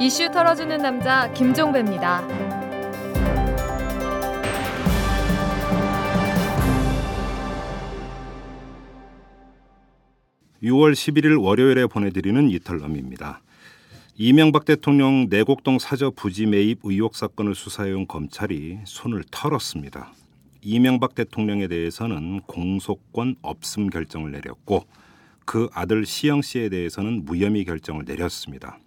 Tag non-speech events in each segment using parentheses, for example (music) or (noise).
이슈 털어주는 남자 김종배입니다. 6월 11일 월요일에 보내드리는 이탈럼입니다. 이명박 대통령 내곡동 사저 부지 매입 의혹 사건을 수사해온 검찰이 손을 털었습니다. 이명박 대통령에 대해서는 공소권 없음 결정을 내렸고 그 아들 시영 씨에 대해서는 무혐의 결정을 내렸습니다.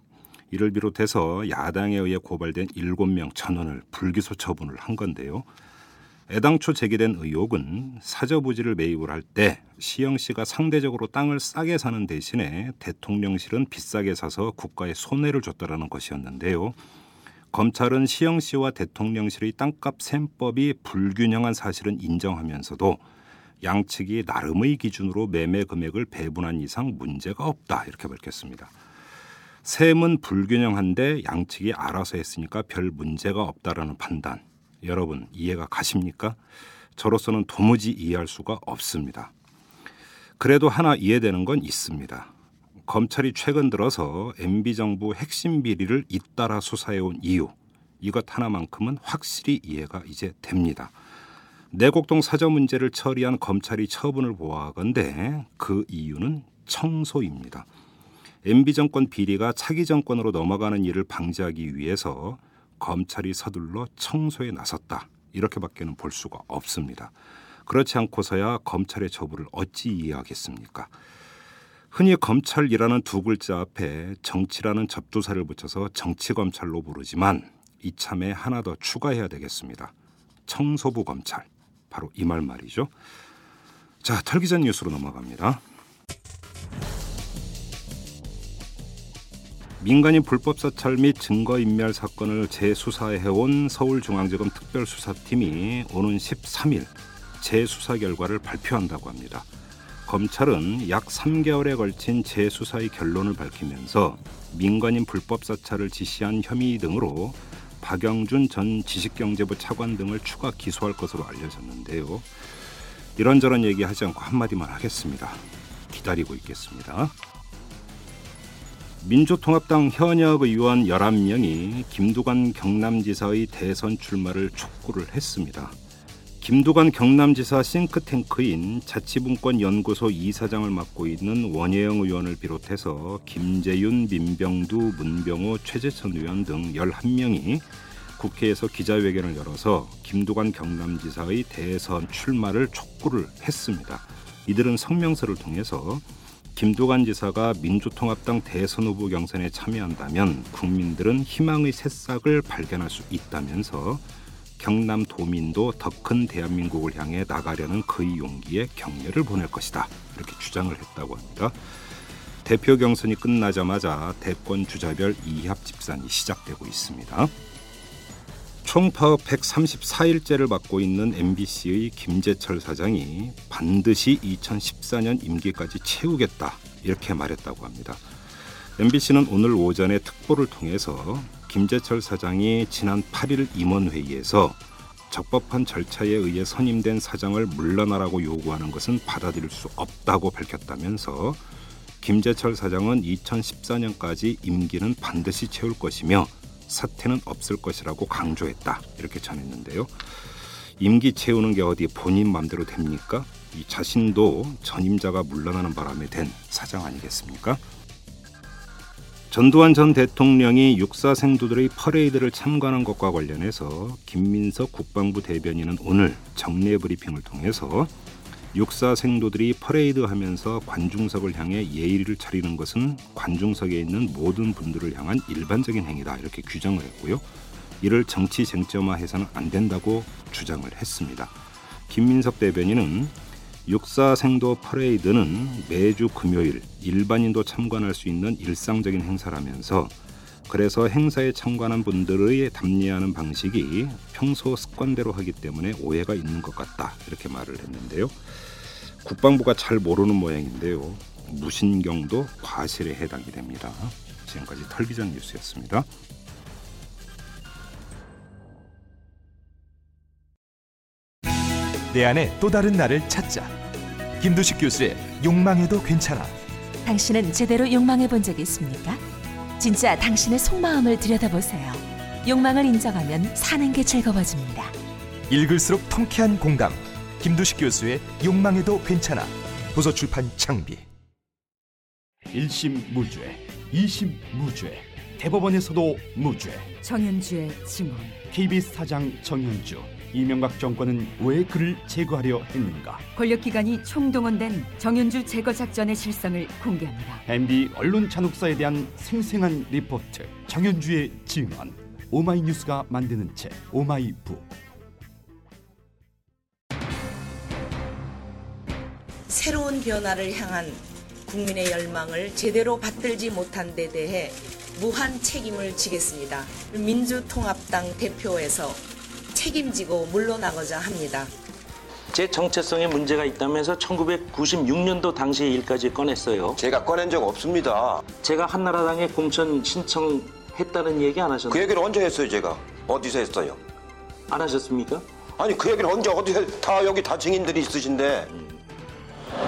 이를 비롯해서 야당에 의해 고발된 7명 전원을 불기소 처분을 한 건데요. 애당초 제기된 의혹은 사저 부지를 매입을 할 때 시영 씨가 상대적으로 땅을 싸게 사는 대신에 대통령실은 비싸게 사서 국가에 손해를 줬다라는 것이었는데요. 검찰은 시영 씨와 대통령실의 땅값 셈법이 불균형한 사실은 인정하면서도 양측이 나름의 기준으로 매매 금액을 배분한 이상 문제가 없다 이렇게 밝혔습니다. 셈은 불균형한데 양측이 알아서 했으니까 별 문제가 없다라는 판단. 여러분 이해가 가십니까? 저로서는 도무지 이해할 수가 없습니다. 그래도 하나 이해되는 건 있습니다. 검찰이 최근 들어서 MB 정부 핵심 비리를 잇따라 수사해 온 이유 이것 하나만큼은 확실히 이해가 이제 됩니다. 내곡동 사저 문제를 처리한 검찰이 처분을 보아하건대 그 이유는 청소입니다. MB 정권 비리가 차기 정권으로 넘어가는 일을 방지하기 위해서 검찰이 서둘러 청소에 나섰다. 이렇게밖에는 볼 수가 없습니다. 그렇지 않고서야 검찰의 처분을 어찌 이해하겠습니까? 흔히 검찰이라는 두 글자 앞에 정치라는 접두사를 붙여서 정치검찰로 부르지만 이참에 하나 더 추가해야 되겠습니다. 청소부 검찰. 바로 이 말 말이죠. 자, 털기전 뉴스로 넘어갑니다. 민간인 불법 사찰 및 증거인멸 사건을 재수사해온 서울중앙지검 특별수사팀이 오는 13일 재수사 결과를 발표한다고 합니다. 검찰은 약 3개월에 걸친 재수사의 결론을 밝히면서 민간인 불법 사찰을 지시한 혐의 등으로 박영준 전 지식경제부 차관 등을 추가 기소할 것으로 알려졌는데요. 이런저런 얘기하지 않고 한마디만 하겠습니다. 기다리고 있겠습니다. 민주통합당 현역 의원 11명이 김두관 경남지사의 대선 출마를 촉구를 했습니다. 김두관 경남지사 싱크탱크인 자치분권연구소 이사장을 맡고 있는 원예영 의원을 비롯해서 김재윤, 민병두, 문병호, 최재천 의원 등 11명이 국회에서 기자회견을 열어서 김두관 경남지사의 대선 출마를 촉구를 했습니다. 이들은 성명서를 통해서 김두관 지사가 민주통합당 대선 후보 경선에 참여한다면 국민들은 희망의 새싹을 발견할 수 있다면서 경남 도민도 더 큰 대한민국을 향해 나가려는 그의 용기에 격려를 보낼 것이다 이렇게 주장을 했다고 합니다. 대표 경선이 끝나자마자 대권 주자별 이합 집산이 시작되고 있습니다. 총 파업 134일째를 맡고 있는 MBC의 김재철 사장이 반드시 2014년 임기까지 채우겠다 이렇게 말했다고 합니다. MBC는 오늘 오전에 특보를 통해서 김재철 사장이 지난 8일 임원회의에서 적법한 절차에 의해 선임된 사장을 물러나라고 요구하는 것은 받아들일 수 없다고 밝혔다면서 김재철 사장은 2014년까지 임기는 반드시 채울 것이며 사태는 없을 것이라고 강조했다 이렇게 전했는데요. 임기 채우는 게 어디 본인 마음대로 됩니까? 이 자신도 전임자가 물러나는 바람에 된 사장 아니겠습니까? 전두환 전 대통령이 육사 생도들의 퍼레이드를 참관한 것과 관련해서 김민석 국방부 대변인은 오늘 정례 브리핑을 통해서 육사 생도들이 퍼레이드하면서 관중석을 향해 예의를 차리는 것은 관중석에 있는 모든 분들을 향한 일반적인 행위다 이렇게 규정을 했고요. 이를 정치 쟁점화해서는 안 된다고 주장을 했습니다. 김민석 대변인은 육사 생도 퍼레이드는 매주 금요일 일반인도 참관할 수 있는 일상적인 행사라면서 그래서 행사에 참관한 분들의 답례하는 방식이 평소 습관대로 하기 때문에 오해가 있는 것 같다 이렇게 말을 했는데요. 국방부가 잘 모르는 모양인데요. 무신경도 과실에 해당이 됩니다. 지금까지 털기전 뉴스였습니다. 내 안에 또 다른 나를 찾자. 김두식 교수의 욕망해도 괜찮아. 당신은 제대로 욕망해 본 적이 있습니까? 진짜 당신의 속마음을 들여다보세요. 욕망을 인정하면 사는 게 즐거워집니다. 읽을수록 통쾌한 공감. 김두식 교수의 욕망에도 괜찮아. 도서 출판 창비. 1심 무죄, 2심 무죄, 대법원에서도 무죄. 정연주의 증언. KBS 사장 정연주, 이명박 정권은 왜 그를 제거하려 했는가? 권력기관이 총동원된 정연주 제거 작전의 실상을 공개합니다. MB 언론 잔혹사에 대한 생생한 리포트, 정연주의 증언. 오마이뉴스가 만드는 책 오마이북. 새로운 변화를 향한 국민의 열망을 제대로 받들지 못한 데 대해 무한 책임을 지겠습니다. 민주통합당 대표에서 책임지고 물러나고자 합니다. 제 정체성에 문제가 있다면서 1996년도 당시의 일까지 꺼냈어요. 제가 꺼낸 적 없습니다. 제가 한나라당에 공천 신청했다는 얘기 안그 하셨나요? 얘기를 언제 했어요, 제가? 어디서 했어요? 안 하셨습니까? 아니, 그 얘기를 언제 어디서 다 여기 다 증인들이 있으신데.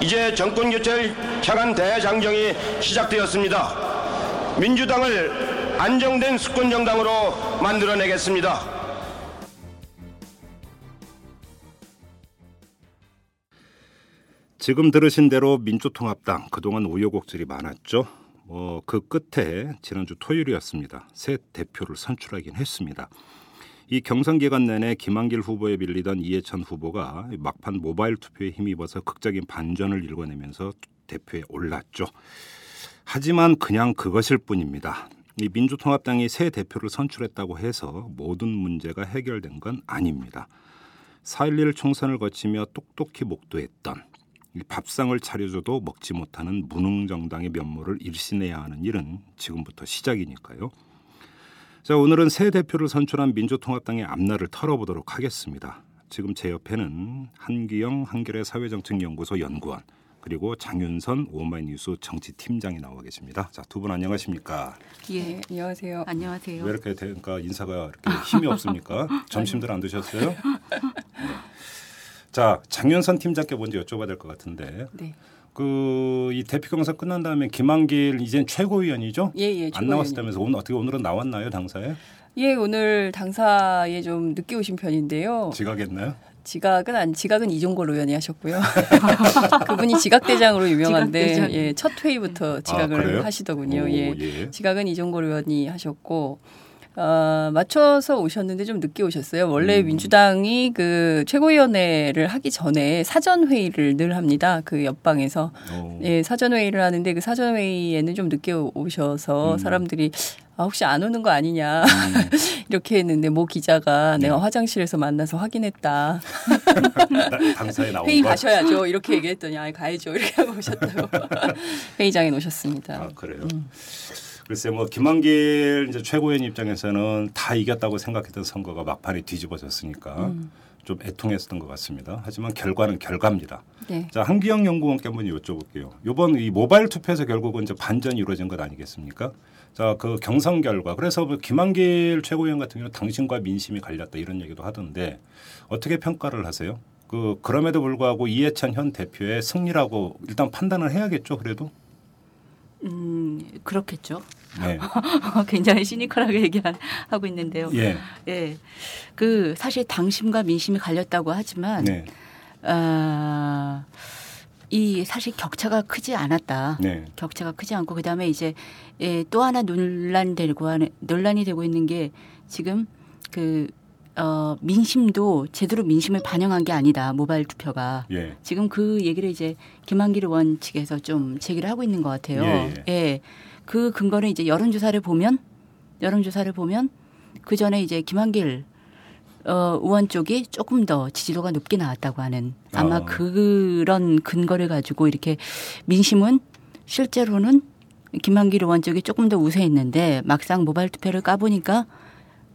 이제 정권 교체를 향한 대장정이 시작되었습니다. 민주당을 안정된 수권 정당으로 만들어내겠습니다. 지금 들으신 대로 민주통합당 그동안 우여곡절이 많았죠. 뭐그 끝에 지난주 토요일이었습니다. 새 대표를 선출하긴 했습니다. 이 경선 기간 내내 김한길 후보에 밀리던 이해찬 후보가 막판 모바일 투표에 힘입어서 극적인 반전을 일궈내면서 대표에 올랐죠. 하지만 그냥 그것일 뿐입니다. 이 민주통합당이 새 대표를 선출했다고 해서 모든 문제가 해결된 건 아닙니다. 4.11 총선을 거치며 똑똑히 목도했던 이 밥상을 차려줘도 먹지 못하는 무능정당의 면모를 일신해야 하는 일은 지금부터 시작이니까요. 자, 오늘은 새 대표를 선출한 민주통합당의 앞날을 털어보도록 하겠습니다. 지금 제 옆에는 한기영 한겨레 사회정책연구소 연구원 그리고 장윤선 오마이뉴스 정치팀장이 나와 계십니다. 자, 두 분 안녕하십니까? 예, 안녕하세요. 안녕하세요. 왜 이렇게 되니까 인사가 이렇게 힘이 없습니까? (laughs) 점심들 안 드셨어요? 네. 자, 장윤선 팀장께 먼저 여쭤봐야 될 것 같은데. 네. 그 이 대표 경선 끝난 다음에 김한길 이젠 최고위원이죠? 예, 예. 안 나왔다면서 오늘 어떻게 오늘은 나왔나요 당사에? 예, 오늘 당사에 좀 늦게 오신 편인데요. 지각했나요? 지각은 안 지각은 이종걸 의원이 하셨고요. (laughs) 그분이 지각 대장으로 유명한데 지각 대장. 예, 첫 회의부터 지각을 아? 하시더군요. 오, 예. 예. 지각은 이종걸 의원이 하셨고 어, 맞춰서 오셨는데 좀 늦게 오셨어요. 원래 음. 민주당이 그 최고위원회를 하기 전에 사전 회의를 늘 합니다. 그 옆방에서 오. 예, 사전 회의를 하는데 그 사전 회의에는 좀 늦게 오- 오셔서 음. 사람들이 아, 혹시 안 오는 거 아니냐 음. (laughs) 이렇게 했는데 모 기자가 네. 내가 화장실에서 만나서 확인했다. 나- (laughs) 당사에 나온 회의 거. 가셔야죠. 이렇게 얘기했더니 아 가야죠. 이렇게 하고 오셨다고 (laughs) 회의장에 놓으셨습니다. 아 그래요. 음. 글쎄 뭐 김한길 이제 최고위원 입장에서는 다 이겼다고 생각했던 선거가 막판에 뒤집어졌으니까 음. 좀 애통했었던 것 같습니다. 하지만 결과는 결과입니다. 네. 자 한기영 연구원께 한번 여쭤볼게요. 이번 이 모바일 투표에서 결국은 이제 반전이 이루어진 것 아니겠습니까? 자 그 경선 결과 그래서 뭐 김한길 최고위원 같은 경우는 당신과 민심이 갈렸다 이런 얘기도 하던데 어떻게 평가를 하세요? 그 그럼에도 불구하고 이해찬 현 대표의 승리라고 일단 판단을 해야겠죠. 그래도 음, 그렇겠죠. 네. (laughs) 굉장히 시니컬하게 얘기하고 있는데요. 예. 예. 그 사실 당심과 민심이 갈렸다고 하지만 네. 아, 이 사실 격차가 크지 않았다. 네. 격차가 크지 않고 그다음에 이제 예, 또 하나 논란되고 하는 논란이 되고 있는 게 지금 그 어, 민심도 제대로 민심을 반영한 게 아니다. 모바일 투표가. 예. 지금 그 얘기를 이제 김한길 의원 측에서 좀 제기를 하고 있는 것 같아요. 예, 예. 그 근거는 이제 여론조사를 보면 여론조사를 보면 그 전에 이제 김한길 어, 의원 쪽이 조금 더 지지도가 높게 나왔다고 하는 아마 아. 그런 근거를 가지고 이렇게 민심은 실제로는 김한길 의원 쪽이 조금 더 우세했는데 막상 모바일 투표를 까보니까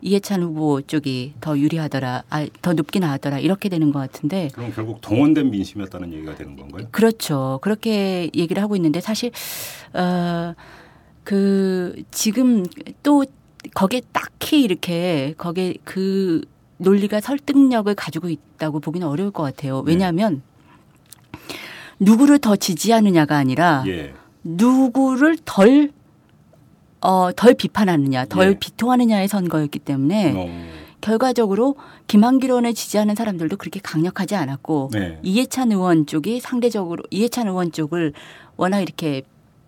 이해찬 후보 쪽이 더 유리하더라, 아, 더 높게 나왔더라 이렇게 되는 것 같은데 그럼 결국 동원된 민심이었다는 얘기가 되는 건가요? 그렇죠. 그렇게 얘기를 하고 있는데 사실 어 그 지금 또 거기에 딱히 이렇게 거기에 그 논리가 설득력을 가지고 있다고 보기는 어려울 것 같아요. 왜냐하면 누구를 더 지지하느냐가 아니라 예. 누구를 덜 어, 덜 비판하느냐, 덜 예. 비토하느냐의 선거였기 때문에 어. 결과적으로 김한길 의원을 지지하는 사람들도 그렇게 강력하지 않았고 네. 이해찬 의원 쪽이 상대적으로 이해찬 의원 쪽을 워낙 이렇게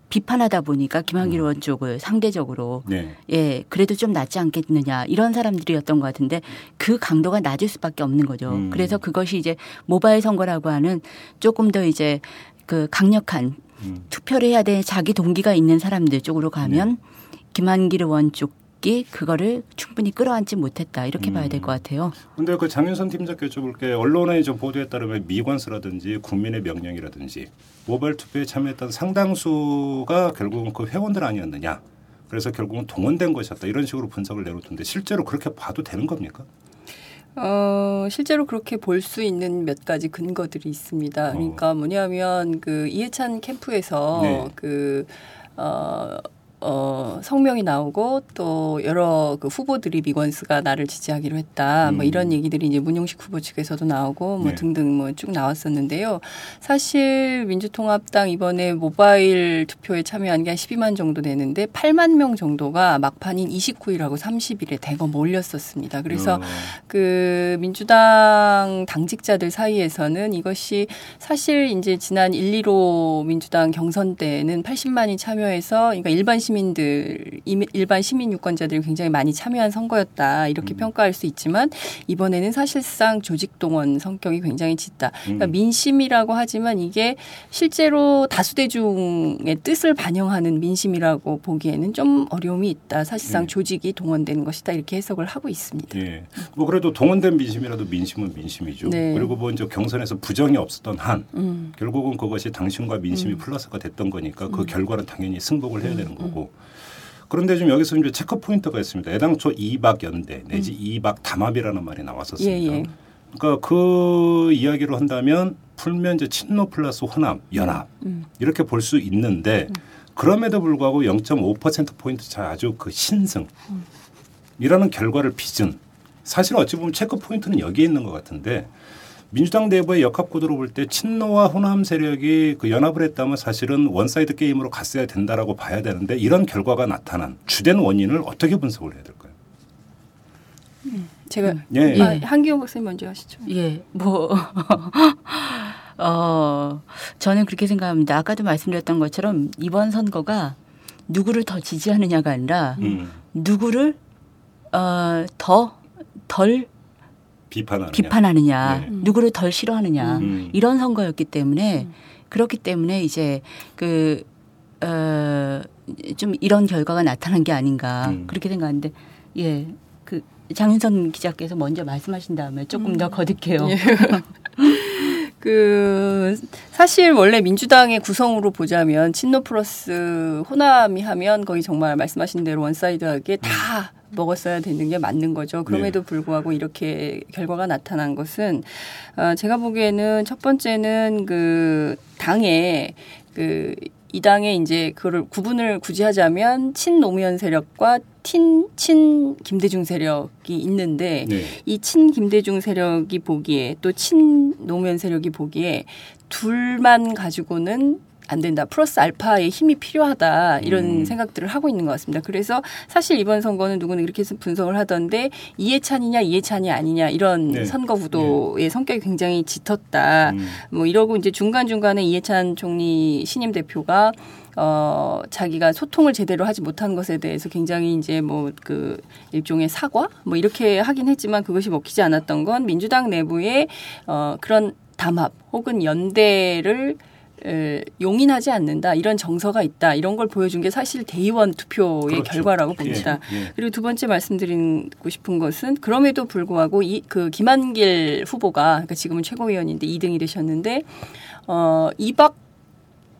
비판하다 보니까 김한길 의원 쪽을 상대적으로 네. 예 그래도 좀 낫지 않겠느냐 이런 사람들이었던 것 같은데 그 강도가 낮을 수밖에 없는 거죠. 음. 그래서 그것이 이제 모바일 선거라고 하는 조금 더 이제 그 강력한 음. 투표를 해야 되는 자기 동기가 있는 사람들 쪽으로 가면 네. 김한길 의원 쪽이 그거를 충분히 끌어안지 못했다 이렇게 봐야 될 것 같아요. 근데 그 장윤선 팀장께 여쭤볼게 언론의 좀 보도에 따르면 미관수라든지 국민의 명령이라든지 모바일 투표에 참여했던 상당수가 결국은 그 회원들 아니었느냐. 그래서 결국은 동원된 것이었다 이런 식으로 분석을 내놓던데 실제로 그렇게 봐도 되는 겁니까? 어, 실제로 그렇게 볼 수 있는 몇 가지 근거들이 있습니다. 그러니까 뭐냐면 그 이해찬 캠프에서 네. 그 어, 어, 성명이 나오고 또 여러 그 후보들이 미건스가 나를 지지하기로 했다. 뭐 음. 이런 얘기들이 이제 문용식 후보 측에서도 나오고 뭐 네. 등등 뭐 쭉 나왔었는데요. 사실 민주통합당 이번에 모바일 투표에 참여한 게 한 12만 정도 되는데 8만 명 정도가 막판인 29일하고 30일에 대거 몰렸었습니다. 그래서 어. 그 민주당 당직자들 사이에서는 이것이 사실 이제 지난 1, 2로 민주당 경선 때는 80만이 참여해서 그러니까 일반 시민 들 임- 일반 시민 유권자들이 굉장히 많이 참여한 선거였다 이렇게 평가할 수 있지만 이번에는 사실상 조직 동원 성격이 굉장히 짙다. 그러니까 음. 민심이라고 하지만 이게 실제로 다수 대중의 뜻을 반영하는 민심이라고 보기에는 좀 어려움이 있다. 사실상 조직이 동원되는 것이다 이렇게 해석을 하고 있습니다. 예. 뭐 그래도 동원된 민심이라도 민심은 민심이죠. 네. 그리고 뭐 이제 경선에서 부정이 없었던 한 음. 결국은 그것이 당심과 민심이 음. 플러스가 됐던 거니까 그 음. 결과는 당연히 승복을 해야 되는 거고. 그런데 지금 여기서 이제 체크 포인트가 있습니다. 애당초 이박 연대 내지 이박 담합이라는 말이 나왔었습니다. 예, 예. 그러니까 그 이야기로 한다면 풀면 이제 친노 플러스 호남 연합 음. 이렇게 볼 수 있는데 그럼에도 불구하고 0.5% 포인트 차 아주 그 신승 이라는 결과를 빚은 사실 어찌 보면 체크 포인트는 여기에 있는 것 같은데 민주당 내부의 역학 구도로 볼 때 친노와 호남 세력이 그 연합을 했다면 사실은 one-side 게임으로 갔어야 된다라고 봐야 되는데 이런 결과가 나타난 주된 원인을 어떻게 분석을 해야 될까요? 제가 예, 아, 예. 한기호 박사님 먼저 하시죠. 예, 뭐, (laughs) 어, 저는 그렇게 생각합니다. 아까도 말씀드렸던 것처럼 이번 선거가 누구를 더 지지하느냐가 아니라 음. 누구를, 어, 더, 덜 비판하느냐. 비판하느냐, 네. 누구를 덜 싫어하느냐, 음. 이런 선거였기 때문에 그렇기 때문에 이제 그, 어, 좀 이런 결과가 나타난 게 아닌가 음. 그렇게 생각하는데, 예, 그 장윤선 기자께서 먼저 말씀하신 다음에 조금 더 거듭해요. 예. (laughs) 그 사실 원래 민주당의 구성으로 보자면 친노 플러스 호남이 하면 거의 정말 말씀하신 대로 one-side하게 다 먹었어야 되는 게 맞는 거죠. 그럼에도 불구하고 이렇게 결과가 나타난 것은 어, 제가 보기에는 첫 번째는 그 당에 그이 당에 이제 그를 구분을 굳이 하자면 친노무현 세력과 친, 친 김대중 세력이 있는데 네. 이친 김대중 세력이 보기에 또 친 노무현 세력이 보기에 둘만 가지고는 안 된다. 플러스 알파의 힘이 필요하다. 이런 음. 생각들을 하고 있는 것 같습니다. 그래서 사실 이번 선거는 누구는 이렇게 해서 분석을 하던데 이해찬이냐 이해찬이 아니냐 이런 네. 선거 구도의 성격이 굉장히 짙었다. 음. 뭐 이러고 이제 중간중간에 이해찬 총리 신임 대표가 어, 자기가 소통을 제대로 하지 못한 것에 대해서 굉장히 이제 뭐 그 일종의 사과 뭐 이렇게 하긴 했지만 그것이 먹히지 않았던 건 민주당 내부의 어, 그런 담합 혹은 연대를 에, 용인하지 않는다 이런 정서가 있다 이런 걸 보여준 게 사실 대의원 투표의 그렇죠. 결과라고 봅니다. 예, 예. 그리고 두 번째 말씀드리고 싶은 것은 그럼에도 불구하고 이 그 김한길 후보가 그러니까 지금은 최고위원인데 2등이 되셨는데 어 이박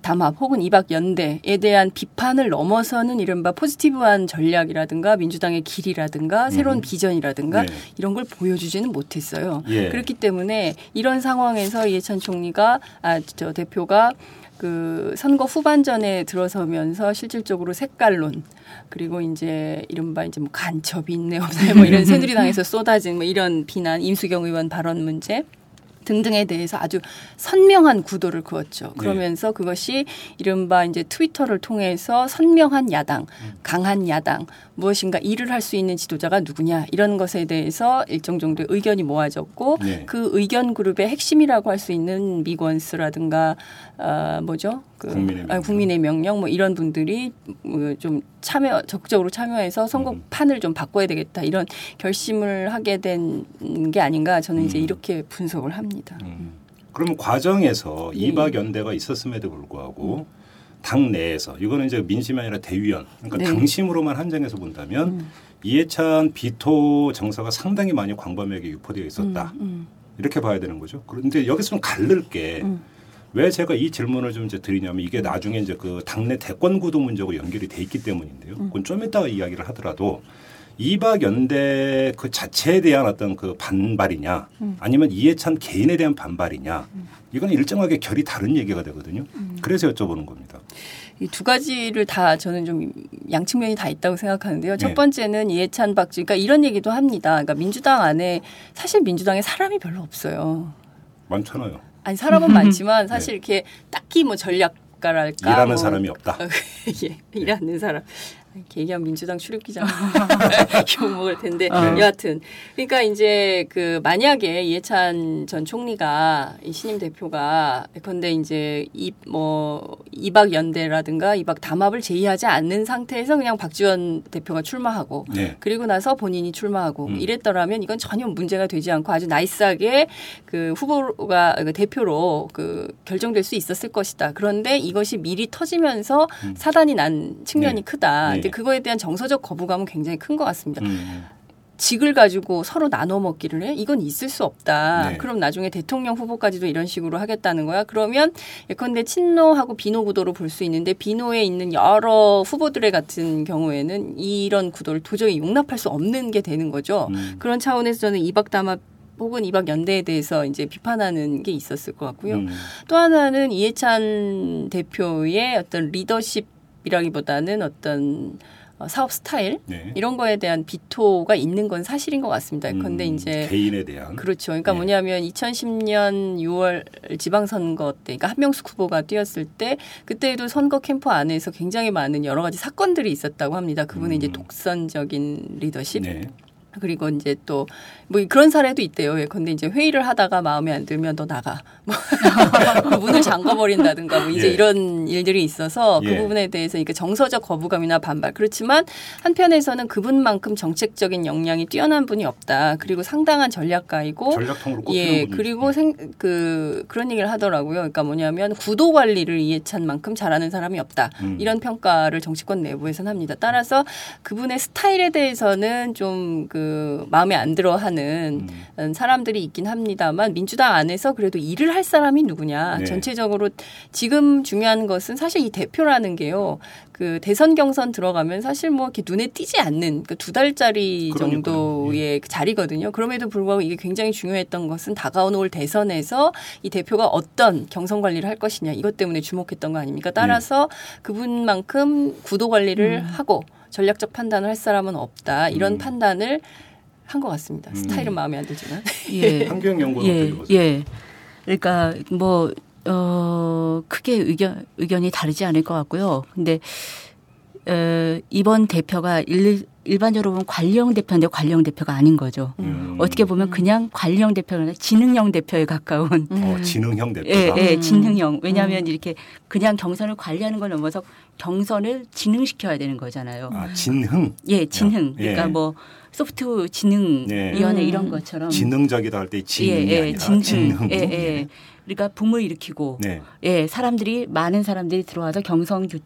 담합 혹은 이박 연대에 대한 비판을 넘어서는 이른바 포지티브한 전략이라든가 민주당의 길이라든가 새로운 음. 비전이라든가 네. 이런 걸 보여주지는 못했어요. 예. 그렇기 때문에 이런 상황에서 이해찬 총리가 아 저 대표가 그 선거 후반전에 들어서면서 실질적으로 색깔론 그리고 이제 이른바 이제 뭐 간첩이 있네 없네 뭐 이런 (laughs) 새누리당에서 쏟아진 뭐 이런 비난 임수경 의원 발언 문제 등등에 대해서 아주 선명한 구도를 그었죠. 그러면서 네. 그것이 이른바 이제 트위터를 통해서 선명한 야당, 강한 야당, 무엇인가 일을 할 수 있는 지도자가 누구냐 이런 것에 대해서 일정 정도의 의견이 모아졌고 네. 그 의견 그룹의 핵심이라고 할 수 있는 미건스라든가 어, 뭐죠? 그 국민의, 아, 명령. 국민의 명령 뭐 이런 분들이 뭐좀 참여 적극적으로 참여해서 선거판을 음. 좀 바꿔야 되겠다 이런 결심을 하게 된 게 아닌가 저는 이제 음. 이렇게 분석을 합니다. 음. 그러면 과정에서 네. 이박 연대가 있었음에도 불구하고 음. 당 내에서 이거는 이제 민심이 아니라 대위원 그러니까 네. 당심으로만 한정해서 본다면 음. 이해찬 비토 정서가 상당히 많이 광범위하게 유포되어 있었다. 음, 음. 이렇게 봐야 되는 거죠. 그런데 여기서 좀 갈릴 게 음. 왜 제가 이 질문을 좀 이제 드리냐면 이게 나중에 이제 그 당내 대권 구도 문제하고 연결이 돼 있기 때문인데요. 음. 그건 좀 이따가 이야기를 하더라도 이박 연대 그 자체에 대한 어떤 그 반발이냐 음. 아니면 이해찬 개인에 대한 반발이냐 이건 일정하게 결이 다른 얘기가 되거든요. 음. 그래서 여쭤보는 겁니다. 이 두 가지를 다 저는 좀 양측면이 다 있다고 생각하는데요. 첫 네. 번째는 이해찬 박지, 그러니까 이런 얘기도 합니다. 그러니까 민주당 안에 사실 민주당에 사람이 별로 없어요. 많잖아요. 아니 사람은 많지만 사실 네. 이렇게 딱히 뭐 전략가랄까 일하는 뭐, 사람이 없다. (laughs) 예, 일하는 사람. 개기한 민주당 출입기자 욕 (laughs) (laughs) 먹을 텐데 네. 여하튼 그러니까 이제 그 만약에 이해찬 전 총리가 이 신임 대표가 근데 이제 이뭐 이박 연대라든가 이박 담합을 제의하지 않는 상태에서 그냥 박지원 대표가 출마하고 네. 그리고 나서 본인이 출마하고 음. 이랬더라면 이건 전혀 문제가 되지 않고 아주 나이스하게 그 후보가 그 대표로 그 결정될 수 있었을 것이다. 그런데 이것이 미리 터지면서 음. 사단이 난 측면이 네. 크다. 네. 근데 그거에 대한 정서적 거부감은 굉장히 큰 것 같습니다. 음. 직을 가지고 서로 나눠 먹기를 해? 이건 있을 수 없다. 네. 그럼 나중에 대통령 후보까지도 이런 식으로 하겠다는 거야. 그러면 예컨대 친노하고 비노 구도로 볼 수 있는데 비노에 있는 여러 후보들의 같은 경우에는 이런 구도를 도저히 용납할 수 없는 게 되는 거죠. 음. 그런 차원에서 저는 이박 담합 혹은 이박 연대에 대해서 이제 비판하는 게 있었을 것 같고요. 음. 또 하나는 이해찬 대표의 어떤 리더십 이라기보다는 어떤 어, 사업 스타일 네. 이런 거에 대한 비토가 있는 건 사실인 것 같습니다. 그런데 음, 이제 개인에 대한 그렇죠. 그러니까 네. 뭐냐면 2010년 6월 지방선거 때, 그러니까 한명숙 후보가 뛰었을 때 그때에도 선거 캠프 안에서 굉장히 많은 여러 가지 사건들이 있었다고 합니다. 그분의 음. 이제 독선적인 리더십. 네. 그리고 이제 또 뭐 그런 사례도 있대요. 근데 이제 회의를 하다가 마음에 안 들면 너 나가. (laughs) 뭐 문을 잠궈 버린다든가 뭐 이제 예. 이런 일들이 있어서 그 예. 부분에 대해서 이게 정서적 거부감이나 반발. 그렇지만 한편에서는 그분만큼 정책적인 역량이 뛰어난 분이 없다. 그리고 상당한 전략가이고 전략통으로 예. 그리고 예. 생, 그 그런 얘기를 하더라고요. 그러니까 뭐냐면 구도 관리를 이해찬 만큼 잘하는 사람이 없다. 음. 이런 평가를 정치권 내부에서는 합니다. 따라서 그분의 스타일에 대해서는 좀그 그 마음에 안 들어하는 음. 사람들이 있긴 합니다만 민주당 안에서 그래도 일을 할 사람이 누구냐 네. 전체적으로 지금 중요한 것은 사실 이 대표라는 게요 그 대선 경선 들어가면 사실 뭐 이렇게 눈에 띄지 않는 그 두 달짜리 그러니까요. 정도의 예. 그 자리거든요. 그럼에도 불구하고 이게 굉장히 중요했던 것은 다가온 올 대선에서 이 대표가 어떤 경선 관리를 할 것이냐 이것 때문에 주목했던 거 아닙니까? 따라서 네. 그분만큼 구도 관리를 음. 하고 전략적 판단을 할 사람은 없다. 이런 음. 판단을 한 것 같습니다. 음. 스타일은 마음에 안 들지만. (laughs) 예. 환경 연구는 예. 예. 그러니까 뭐 어, 크게 의견 의견이 다르지 않을 것 같고요. 근데 어, 이번 대표가 일, 일반적으로 보면 관리형 대표인데 관리형 대표가 아닌 거죠. 음. 어떻게 보면 그냥 관리형 대표가 아니라 지능형 대표에 가까운. 음. 어, 지능형 대표. 예, 예, 지능형. 왜냐하면 음. 이렇게 그냥 경선을 관리하는 걸 넘어서 경선을 진흥시켜야 되는 거잖아요. 아, 진흥? 예, 진흥. 예. 그러니까 뭐 소프트 지능 위원회 예. 이런 것처럼. 지능적이다 할 때 지능이 예, 예, 아니라 진흥. 진흥. 예, 예. 그러니까 붐을 일으키고 네. 예, 사람들이 많은 사람들이 들어와서 경선 교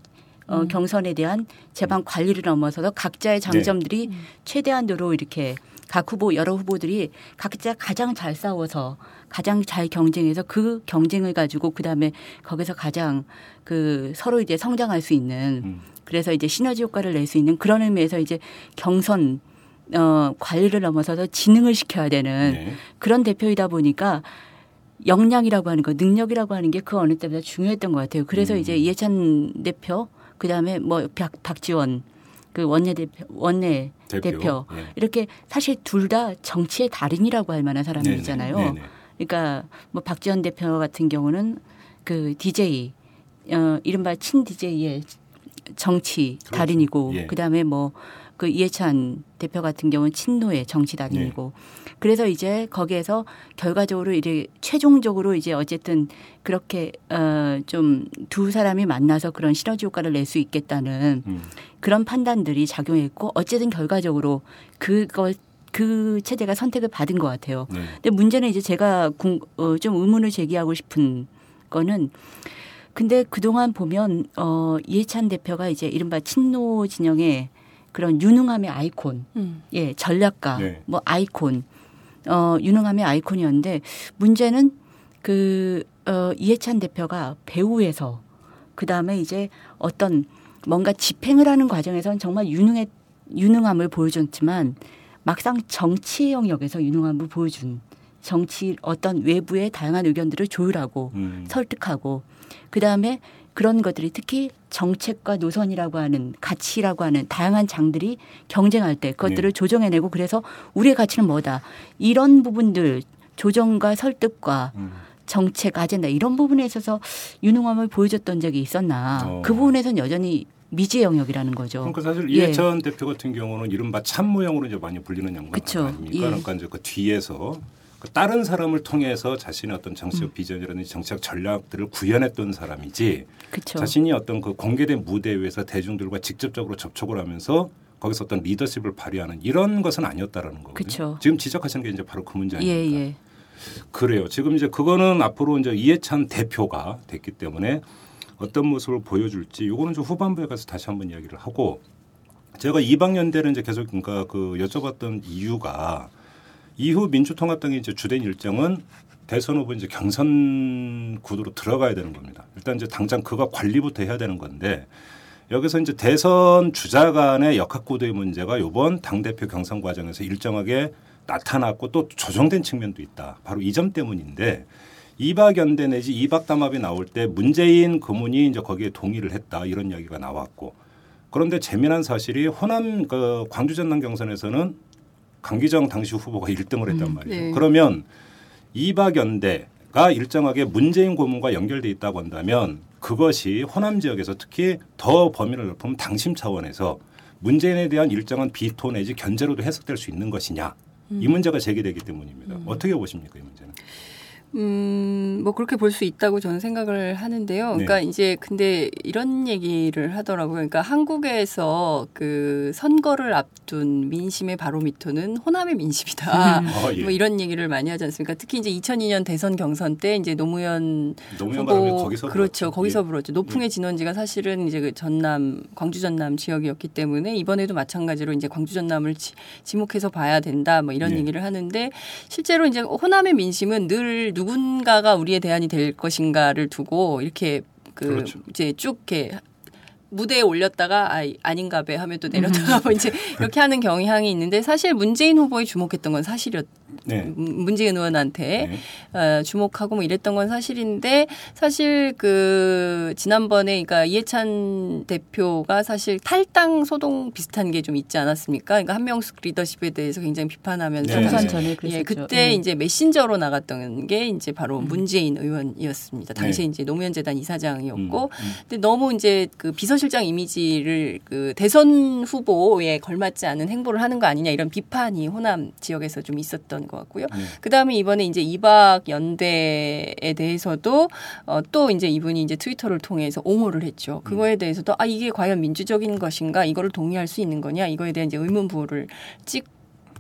어, 음. 경선에 대한 재반 관리를 넘어서서 각자의 네. 장점들이 네. 최대한으로 이렇게 각 후보 여러 후보들이 각자 가장 잘 싸워서 가장 잘 경쟁해서 그 경쟁을 가지고 그다음에 거기서 가장 그 서로 이제 성장할 수 있는 음. 그래서 이제 시너지 효과를 낼 수 있는 그런 의미에서 이제 경선 어 관리를 넘어서서 지능을 시켜야 되는 네. 그런 대표이다 보니까 역량이라고 하는 거, 능력이라고 하는 게 그 어느 때보다 중요했던 것 같아요. 그래서 음. 이제 이해찬 대표 그 다음에 뭐 박, 박지원 그 원내 대표 원내 대표, 대표. 네. 이렇게 사실 둘 다 정치의 달인이라고 할 만한. 네네. 네네. 그러니까 뭐 박지원 대표 같은 경우는 그 DJ 어 이른바 친 DJ의 정치 그렇죠. 달인이고 예. 그 다음에 뭐 그 이해찬 대표 같은 경우는 친노의 정치 달인이고 네. 그래서 이제 거기에서 결과적으로 이제 최종적으로 이제 어쨌든 그렇게 어좀 두 사람이 만나서 그런 시너지 효과를 낼 수 있겠다는 음. 그런 판단들이 작용했고 어쨌든 결과적으로 그걸 그 체제가 선택을 받은 것 같아요. 네. 근데 문제는 이제 제가 궁- 어, 좀 의문을 제기하고 싶은 거는 근데 그동안 보면 어 이해찬 대표가 이제 이른바 친노 진영의 그런 유능함의 아이콘, 음. 예, 전략가, 네. 뭐 아이콘, 어 유능함의 아이콘이었는데 문제는 그 어, 이해찬 대표가 배우에서 그 다음에 이제 어떤 뭔가 집행을 하는 과정에서는 정말 유능의 유능함을 보여줬지만 막상 정치 영역에서 유능함을 보여준 정치 어떤 외부의 다양한 의견들을 조율하고 음. 설득하고 그 다음에 그런 것들이 특히 정책과 노선이라고 하는 가치라고 하는 다양한 장들이 경쟁할 때 그것들을 네. 조정해내고 그래서 우리의 가치는 뭐다 이런 부분들 조정과 설득과 음. 정책 아젠다 이런 부분에 있어서 유능함을 보여줬던 적이 있었나 어. 그 부분에서는 여전히 미지의 영역이라는 거죠. 그러니까 사실 예. 이해찬 대표 같은 경우는 이른바 참모형으로 이제 많이 불리는 양반 그쵸. 아닙니까? 예. 그러니까 이제 그 뒤에서 그 다른 사람을 통해서 자신의 어떤 음. 정치적 비전이라든지 정치적 전략들을 구현했던 사람이지 그쵸. 자신이 어떤 그 공개된 무대 위에서 대중들과 직접적으로 접촉을 하면서 거기서 어떤 리더십을 발휘하는 이런 것은 아니었다라는 거거든요. 그쵸. 지금 지적하시는 게 이제 바로 그 문제 아닙니까? 예, 예. 그래요. 지금 이제 그거는 앞으로 이제 이해찬 대표가 됐기 때문에 어떤 모습을 보여줄지 요거는 좀 후반부에 가서 다시 한번 이야기를 하고 제가 이방연대를 이제 계속 그러니까 그 여쭤봤던 이유가 이후 민주통합당의 이제 주된 일정은 대선 후보 이제 경선 구도로 들어가야 되는 겁니다. 일단 이제 당장 그거 관리부터 해야 되는 건데 여기서 이제 대선 주자 간의 역학 구도의 문제가 요번 당 대표 경선 과정에서 일정하게 나타났고 또 조정된 측면도 있다. 바로 이 점 때문인데 이박연대 내지 이박담합이 나올 때 문재인 고문이 이제 거기에 동의를 했다 이런 이야기가 나왔고 그런데 재미난 사실이 호남 그 광주 전남 경선에서는 강기정 당시 후보가 1등을 했단 말이죠. 네. 그러면 이박연대가 일정하게 문재인 고문과 연결돼 있다고 한다면 그것이 호남 지역에서 특히 더 범위를 넓히면 당심 차원에서 문재인에 대한 일정한 비토 내지 견제로도 해석될 수 있는 것이냐 이 음. 문제가 제기되기 때문입니다. 어떻게 보십니까 이 문제는? 음, 뭐 그렇게 볼 수 있다고 저는 생각을 하는데요. 네. 그러니까 이제 근데 이런 얘기를 하더라고요. 그러니까 한국에서 그 선거를 앞둔 민심의 바로미터는 호남의 민심이다. 음. 어, (laughs) 예. 뭐 이런 얘기를 많이 하지 않습니까? 특히 이제 2002년 대선 경선 때 이제 노무현 노무현 후보 거기서 그렇죠. 거기서 예. 불었죠. 노풍의 진원지가 사실은 이제 그 전남 광주 전남 지역이었기 때문에 이번에도 마찬가지로 이제 광주 전남을 지, 지목해서 봐야 된다. 뭐 이런 네. 얘기를 하는데 실제로 이제 호남의 민심은 늘 누군가가 우리의 대안이 될 것인가를 두고 이렇게 그 그렇죠. 이제 쭉 이렇게 무대에 올렸다가 아 아닌가 배 하면 또 내렸다가 뭐 이제 (laughs) 이렇게 하는 경향이 있는데 사실 문재인 후보에 주목했던 건 사실이었 네. 문- 문재인 의원한테 어, 주목하고 뭐 이랬던 건 사실인데 사실 그 지난번에 그러니까 이해찬 대표가 사실 탈당 소동 비슷한 게 좀 있지 않았습니까? 그러니까 한명숙 리더십에 대해서 굉장히 비판하면서 총선 당시- 전에 예. 그때 음. 이제 메신저로 나갔던 게 이제 바로 문재인 의원이었습니다. 당시에 네. 이제 노무현 재단 이사장이었고 근데 너무 이제 그 비서 실장 이미지를 그 대선 후보에 걸맞지 않은 행보를 하는 거 아니냐 이런 비판이 호남 지역에서 좀 있었던 것 같고요. 그 다음에 이번에 이제 이박 연대에 대해서도 어, 또 이제 이분이 이제 트위터를 통해서 옹호를 했죠. 그거에 대해서도 아 이게 과연 민주적인 것인가 이거를 동의할 수 있는 거냐 이거에 대한 이제 의문 부호를 찍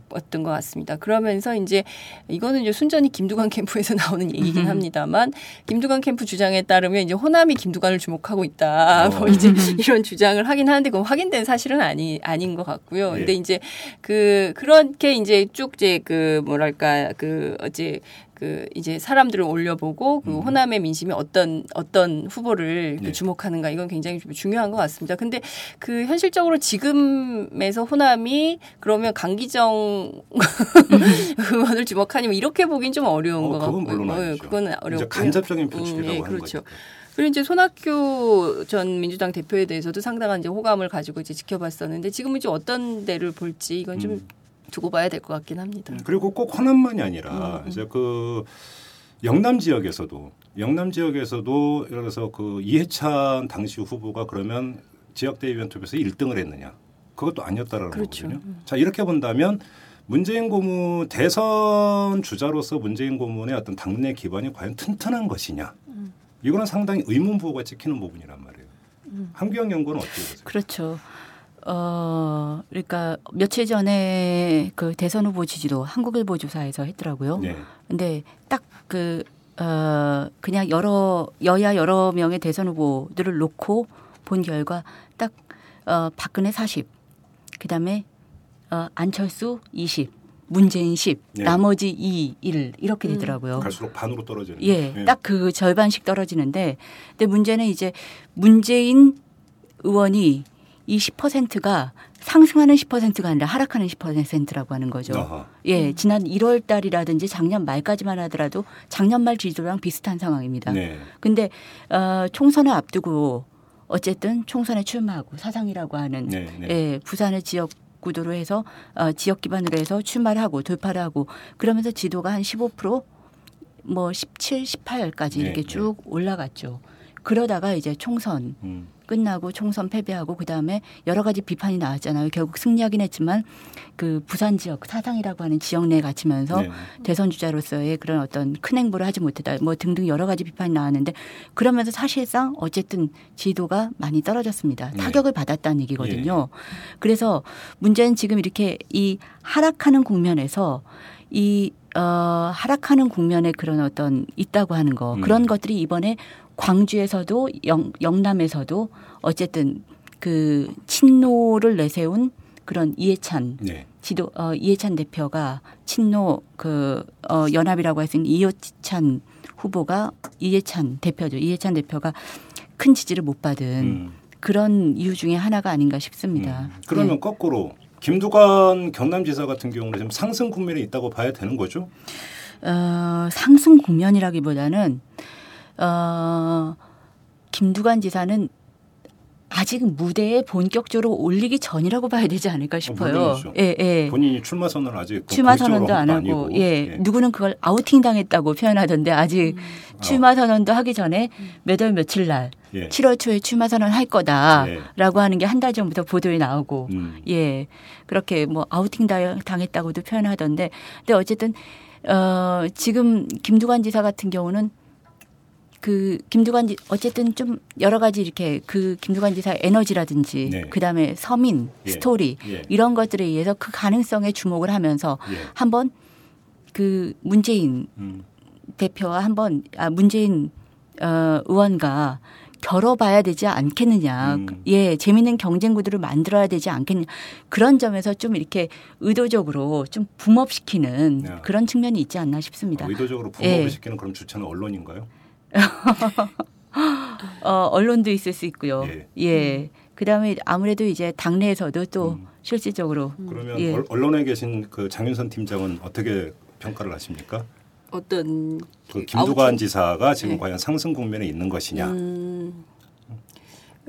었던 것 같습니다. 그러면서 이제 이거는 이제 순전히 김두관 캠프에서 (laughs) 나오는 얘기긴 합니다만 김두관 캠프 주장에 따르면 이제 호남이 김두관을 주목하고 있다. 뭐 이제 (laughs) 이런 주장을 하긴 하는데 그건 확인된 사실은 아니 아닌 것 같고요. 근데 이제 그 그렇게 이제 쭉 이제 그 뭐랄까 그 어제 그 이제 사람들을 올려보고 그 호남의 민심이 어떤 어떤 후보를 그 주목하는가 이건 굉장히 좀 중요한 것 같습니다. 근데 그 현실적으로 지금에서 호남이 그러면 강기정 (laughs) 의원을 주목하니 뭐 이렇게 보긴 좀 어려운 어, 것 그건 같고요. 물론 어, 아니죠. 그건 어렵고 간접적인 표출이라고 하는 그렇죠. 그리고 이제 손학규 전 민주당 대표에 대해서도 상당한 이제 호감을 가지고 이제 지켜봤었는데 지금은 이제 어떤 데를 볼지 이건 좀 두고 봐야 될 것 같긴 합니다. 그리고 꼭 호남만이 아니라 이제 그 영남 지역에서도 영남 지역에서도 예를 들어서 그 이해찬 당시 후보가 그러면 지역 대의원 투표에서 1등을 했느냐? 그것도 아니었다라는 그렇죠. 거거든요. 자 이렇게 본다면 문재인 고문 대선 주자로서 문재인 고문의 어떤 당내 기반이 과연 튼튼한 것이냐? 이거는 상당히 의문 부호가 찍히는 부분이란 말이에요. 한규영 연구는 어떻게 보세요? 그렇죠. 어, 그러니까 며칠 전에 그 대선 후보 지지도 한국일보 조사에서 했더라고요. 네. 근데 딱 그, 어, 그냥 여러, 여야 여러 명의 대선 후보들을 놓고 본 결과 딱, 어, 박근혜 40, 그 다음에, 어, 안철수 20, 문재인 10, 네. 나머지 2, 1 이렇게 되더라고요. 갈수록 반으로 떨어지는. 예, 네. 딱그 절반씩 떨어지는데, 근데 문제는 이제 문재인 의원이 이 10%가 상승하는 10%가 아니라 하락하는 10%라고 하는 거죠. 아하. 예, 지난 1월 달이라든지 작년 말까지만 하더라도 작년 말 지지도랑 비슷한 상황입니다. 네. 근데 어, 총선을 앞두고 어쨌든 총선에 출마하고 사상이라고 하는 네, 네. 예, 부산을 지역 구도로 해서 어, 지역 기반으로 해서 출마를 하고 돌파를 하고 그러면서 지도가 한 15%뭐 17, 18까지 네, 이렇게 네. 쭉 올라갔죠. 그러다가 이제 총선 음. 끝나고 총선 패배하고 그다음에 여러 가지 비판이 나왔잖아요. 결국 승리하긴 했지만 그 부산 지역 사상이라고 하는 지역 내에 갇히면서 네. 대선 주자로서의 그런 어떤 큰 행보를 하지 못했다. 뭐 등등 여러 가지 비판이 나왔는데 그러면서 사실상 어쨌든 지도가 많이 떨어졌습니다. 네. 타격을 받았다는 얘기거든요. 그래서 문제는 지금 이렇게 이 하락하는 국면에서 이 어, 하락하는 국면에 그런 어떤 있다고 하는 거 음. 그런 것들이 이번에 광주에서도 영, 영남에서도 어쨌든 그 친노를 내세운 그런 이해찬 네. 지도 어, 이해찬 대표가 친노 그 어, 연합이라고 해서 이해찬 후보가 이해찬 대표죠. 이해찬 대표가 큰 지지를 못 받은 음. 그런 이유 중에 하나가 아닌가 싶습니다. 그러면 네. 거꾸로 김두관 경남지사 같은 경우는 지금 상승 국면에 있다고 봐야 되는 거죠? 어, 상승 국면이라기보다는 어, 김두관 지사는 아직 무대에 본격적으로 올리기 전이라고 봐야 되지 않을까 싶어요. 물론이죠. 예, 예. 본인이 출마 선언을 아직 출마 공식적으로 선언도 한안 하고, 아니고. 예. 누구는 그걸 아우팅 당했다고 표현하던데 아직 출마 선언도 하기 전에 몇 월 며칠 날 예. 7월 초에 출마 선언 할 거다라고 예. 하는 게 한 달 전부터 보도에 나오고, 음. 예. 그렇게 뭐 아우팅 당- 당했다고도 표현하던데, 근데 어쨌든, 어, 지금 김두관 지사 같은 경우는 그 김두관 지 어쨌든 좀 여러 가지 이렇게 그 김두관 지사 에너지라든지 네. 그다음에 서민 예. 스토리 예. 이런 것들에 의해서 그 가능성에 주목을 하면서 예. 한번 그 문재인 음. 대표와 한번 아 문재인 어 의원과 겨뤄봐야 되지 않겠느냐. 음. 예, 재밌는 경쟁 구도를 만들어야 되지 않겠느냐. 그런 점에서 좀 이렇게 의도적으로 좀 붐업시키는 야. 그런 측면이 있지 않나 싶습니다. 의도적으로 예. 부모를 시키는 그런 주체는 언론인가요? 어, 언론도 있을 수 있고요. 예. 예. 그다음에 아무래도 이제 당내에서도 또 실질적으로 그러면 예. 얼- 언론에 계신 그 장윤선 팀장은 어떻게 평가를 하십니까? 어떤 그 김두관 아우팅? 지사가 지금 네. 과연 상승 국면에 있는 것이냐? 음,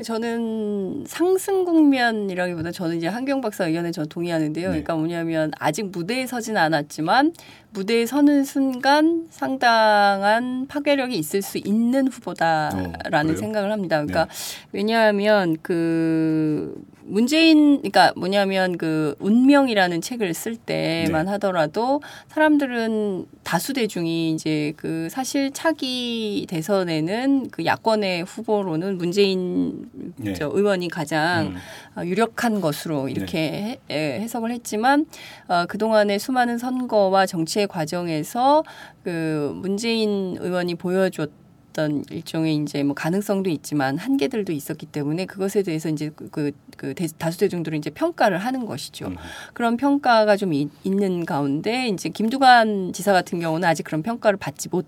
저는 상승 국면이라기보다 저는 이제 한경 박사 의견에 저 동의하는데요. 네. 그러니까 뭐냐면 아직 무대에 서진 않았지만 무대에 서는 순간 상당한 파괴력이 있을 수 있는 어, 후보다라는 그래요? 생각을 합니다. 그러니까 네. 왜냐하면 그 문재인 그러니까 뭐냐면 그 운명이라는 책을 쓸 때만 네. 하더라도 사람들은 다수 대중이 이제 그 사실 차기 대선에는 그 야권의 후보로는 문재인 네. 저 의원이 가장 음. 어, 유력한 것으로 이렇게 해, 예, 해석을 했지만 어, 그동안의 수많은 선거와 정치의 과정에서 그 문재인 의원이 보여줬던 일종의 이제 뭐 가능성도 있지만 한계들도 있었기 때문에 그것에 대해서 이제 그, 그, 그 대- 다수 대중들은 이제 평가를 하는 것이죠. 음. 그런 평가가 좀 이- 있는 가운데 이제 김두관 지사 같은 경우는 아직 그런 평가를 받지 못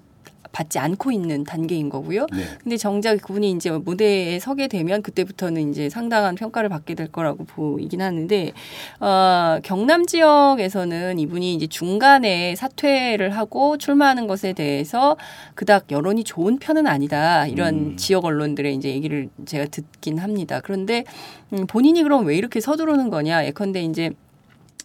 받지 않고 있는 단계인 거고요. 네. 근데 정작 그분이 이제 무대에 서게 되면 그때부터는 이제 상당한 평가를 받게 될 거라고 보이긴 하는데 어, 경남 지역에서는 이분이 이제 중간에 사퇴를 하고 출마하는 것에 대해서 그닥 여론이 좋은 편은 아니다 이런 음. 지역 언론들의 이제 얘기를 제가 듣긴 합니다. 그런데 음, 본인이 그럼 왜 이렇게 서두르는 거냐 예컨대 이제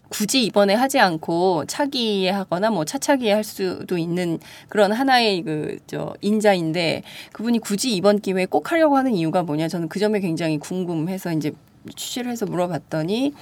굳이 이번에 하지 않고 차기에 하거나 뭐 차차기에 할 수도 있는 그런 하나의 그 저 인자인데 그분이 굳이 이번 기회에 꼭 하려고 하는 이유가 뭐냐? 저는 그 점에 굉장히 궁금해서 이제 취재를 해서 물어봤더니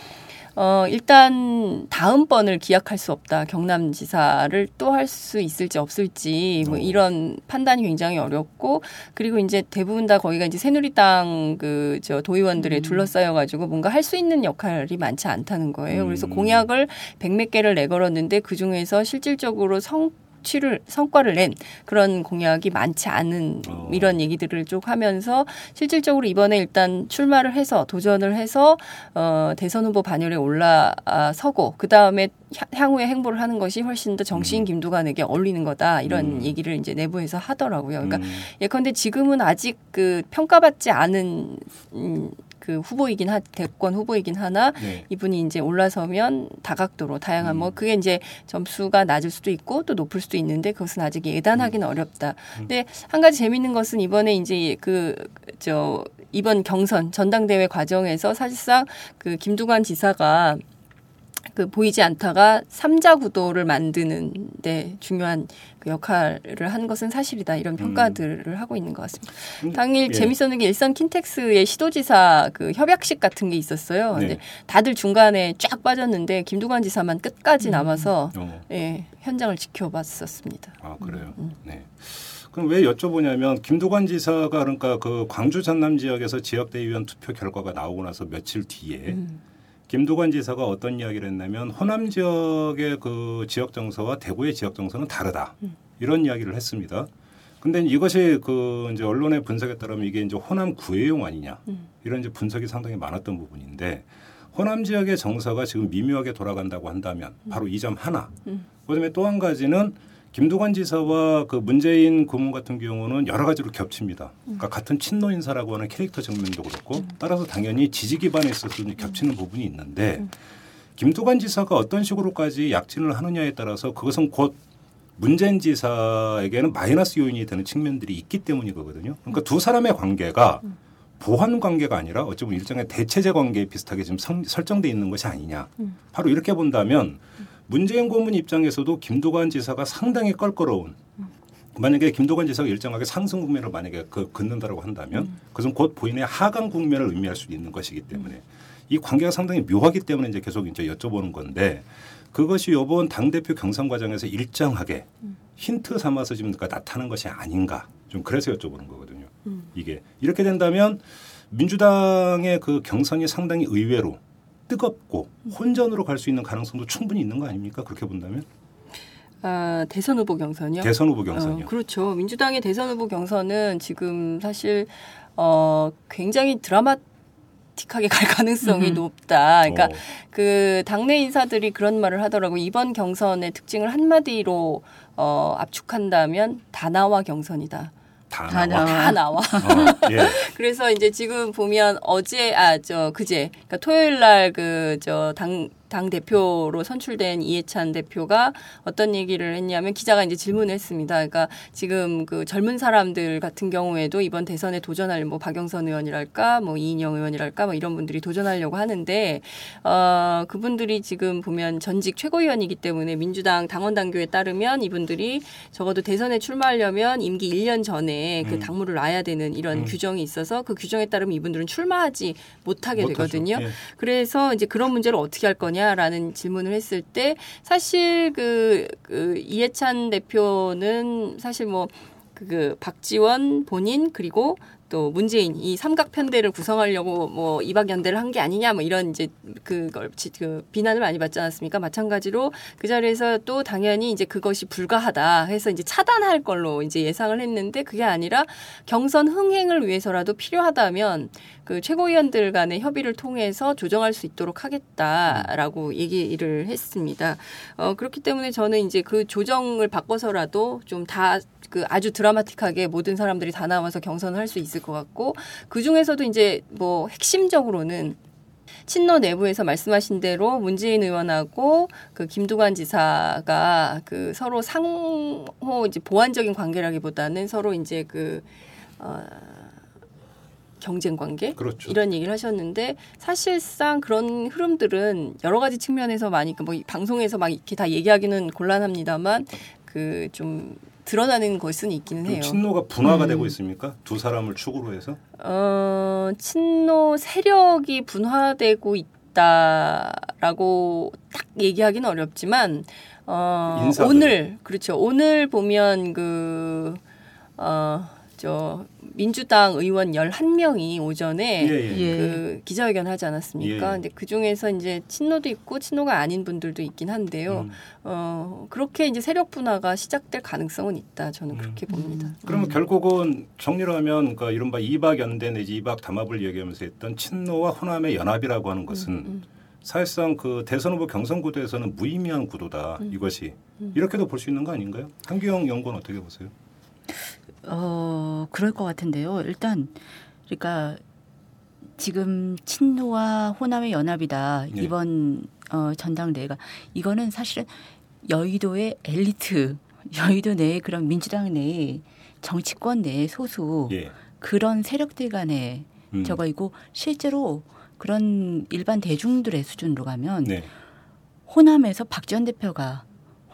어, 일단 다음 번을 기약할 수 없다. 경남지사를 또 할 수 있을지 없을지 뭐 이런 판단이 굉장히 어렵고 그리고 이제 대부분 다 거기가 이제 새누리당 그 저 도의원들에 둘러싸여 가지고 뭔가 할 수 있는 역할이 많지 않다는 거예요. 그래서 공약을 백몇 개를 내걸었는데 그 중에서 실질적으로 성 취를 성과를 낸 그런 공약이 많지 않은 이런 얘기들을 쭉 하면서 실질적으로 이번에 일단 출마를 해서 도전을 해서 어 대선 후보 반열에 올라서고 그 다음에 향후에 행보를 하는 것이 훨씬 더 정치인 김두관에게 어울리는 거다 이런 음. 얘기를 이제 내부에서 하더라고요. 그러니까 예컨대 지금은 아직 그 평가받지 않은 음, 그 후보이긴 하 대권 후보이긴 하나 네. 이분이 이제 올라서면 다각도로 다양한 뭐 그게 이제 점수가 낮을 수도 있고 또 높을 수도 있는데 그것은 아직 예단하기는 어렵다. 근데 한 가지 재밌는 것은 이번에 이제 그 저 이번 경선 전당대회 과정에서 사실상 그 김두관 지사가 그 보이지 않다가 삼자 구도를 만드는 데 중요한 그 역할을 한 것은 사실이다 이런 평가들을 하고 있는 것 같습니다. 당일 예. 재밌었는 게 일산 킨텍스의 시도지사 그 협약식 같은 게 있었어요. 근데 네. 다들 중간에 쫙 빠졌는데 김두관 지사만 끝까지 남아서 어. 예, 현장을 지켜봤었습니다. 아 그래요. 네. 그럼 왜 여쭤보냐면 김두관 지사가 그러니까 그 광주 전남 지역에서 지역대의원 투표 결과가 나오고 나서 며칠 뒤에 김두관 지사가 어떤 이야기를 했냐면 호남 지역의 그 지역 정서와 대구의 지역 정서는 다르다. 이런 이야기를 했습니다. 근데 이것이 그 이제 언론의 분석에 따르면 이게 이제 호남 구애용 아니냐. 이런 이제 분석이 상당히 많았던 부분인데 호남 지역의 정서가 지금 미묘하게 돌아간다고 한다면 바로 이 점 하나. 그다음에 또 한 가지는 김두관 지사와 그 문재인 고문 같은 경우는 여러 가지로 겹칩니다. 그러니까 같은 친노 인사라고 하는 캐릭터 측면도 그렇고 따라서 당연히 지지 기반에 있어서도 겹치는 부분이 있는데 김두관 지사가 어떤 식으로까지 약진을 하느냐에 따라서 그것은 곧 문재인 지사에게는 마이너스 요인이 되는 측면들이 있기 때문이거든요. 그러니까 두 사람의 관계가 보완 관계가 아니라 어찌 보면 일종의 대체제 관계 비슷하게 지금 성- 설정돼 있는 것이 아니냐. 바로 이렇게 본다면 문재인 고문 입장에서도 김두관 지사가 상당히 껄끄러운 만약에 김두관 지사가 일정하게 상승 국면을 만약에 그 긋는다라고 한다면 그것은 곧 본인의 하강 국면을 의미할 수 있는 것이기 때문에 이 관계가 상당히 묘하기 때문에 이제 계속 이제 여쭤보는 건데 그것이 이번 당 대표 경선 과정에서 일정하게 힌트 삼아서 지금 그러니까 나타난 것이 아닌가 좀 그래서 여쭤보는 거거든요. 이게 이렇게 된다면 민주당의 그 경선이 상당히 의외로 뜨겁고 혼전으로 갈 수 있는 가능성도 충분히 있는 거 아닙니까? 그렇게 본다면 아, 대선 후보 경선이요? 대선 후보 경선이요. 어, 그렇죠. 민주당의 대선 후보 경선은 지금 사실 어, 굉장히 드라마 틱하게 갈 가능성이 음. 높다. 그러니까 어. 그 당내 인사들이 그런 말을 하더라고. 이번 경선의 특징을 한마디로 어, 압축한다면 다나와 경선이다. 다다 나와. 다 나와. 어, 예. (laughs) 그래서 이제 지금 보면 어제 아 저 그제 그러니까 토요일 날 그 저 당 당 대표로 선출된 이해찬 대표가 어떤 얘기를 했냐면 기자가 이제 질문을 했습니다. 그러니까 지금 그 젊은 사람들 같은 경우에도 이번 대선에 도전할 뭐 박영선 의원이랄까 뭐 이인영 의원이랄까 뭐 이런 분들이 도전하려고 하는데 어 그분들이 지금 보면 전직 최고위원이기 때문에 민주당 당원 당규에 따르면 이분들이 적어도 대선에 출마하려면 임기 1년 전에 그 음. 당무를 놔야 되는 이런 음. 규정이 있어서 그 규정에 따르면 이분들은 출마하지 못하게. 되거든요. 예. 그래서 이제 그런 문제를 어떻게 할 거냐 라는 질문을 했을 때 사실 그, 그 이해찬 대표는 사실 뭐 그 박지원 본인 그리고 또 문재인 이 삼각 편대를 구성하려고 뭐 이박 연대를 한 게 아니냐 뭐 이런 이제 그걸 지- 그 비난을 많이 받지 않았습니까? 마찬가지로 그 자리에서 또 당연히 이제 그것이 불가하다 해서 이제 차단할 걸로 이제 예상을 했는데 그게 아니라 경선 흥행을 위해서라도 필요하다면 그 최고위원들 간의 협의를 통해서 조정할 수 있도록 하겠다라고 얘기를 했습니다. 어, 그렇기 때문에 저는 이제 그 조정을 바꿔서라도 좀다 그 아주 드라마틱하게 모든 사람들이 다 나와서 경선을 할 수 있을 것 같고 그 중에서도 이제 뭐 핵심적으로는 친노 내부에서 말씀하신 대로 문재인 의원하고 그 김두관 지사가 그 서로 상호 이제 보완적인 관계라기보다는 서로 이제 그 어, 경쟁 관계 그렇죠. 이런 얘기를 하셨는데 사실상 그런 흐름들은 여러 가지 측면에서 많이 그뭐 방송에서 막 이렇게 다 얘기하기는 곤란합니다만 그좀 드러나는 것은 있기는 좀 해요. 친노가 분화가 음. 되고 있습니까? 두 사람을 축으로 해서 어, 친노 세력이 분화되고 있다라고 딱 얘기하기는 어렵지만 어, 인사들. 오늘 그렇죠. 오늘 보면 그 어, 저 민주당 의원 11명이 오전에 예, 예. 그 기자회견 하지 않았습니까? 예, 예. 근데 그 중에서 이제 친노도 있고 친노가 아닌 분들도 있긴 한데요. 음. 어, 그렇게 이제 세력 분화가 시작될 가능성은 있다. 음. 저는 그렇게 봅니다. 그러면 결국은 정리를 하면 그 이른바 이박 연대 내지 이박 담합을 얘기하면서 했던 친노와 호남의 연합이라고 하는 것은 음, 사실상 그 대선 후보 경선 구도에서는 무의미한 구도다 음. 이것이 이렇게도 볼 수 있는 거 아닌가요? 한기영 연구원 어떻게 보세요? 어, 그럴 것 같은데요. 일단, 그러니까 지금 친노와 호남의 연합이다. 네. 이번 어, 전당대회가 이거는 사실은 여의도의 엘리트, (laughs) 여의도 내에 그런 민주당 내에 정치권 내의 소수 예. 그런 세력들 간의 음. 저거이고 실제로 그런 일반 대중들의 수준으로 가면 네. 호남에서 박 전 대표가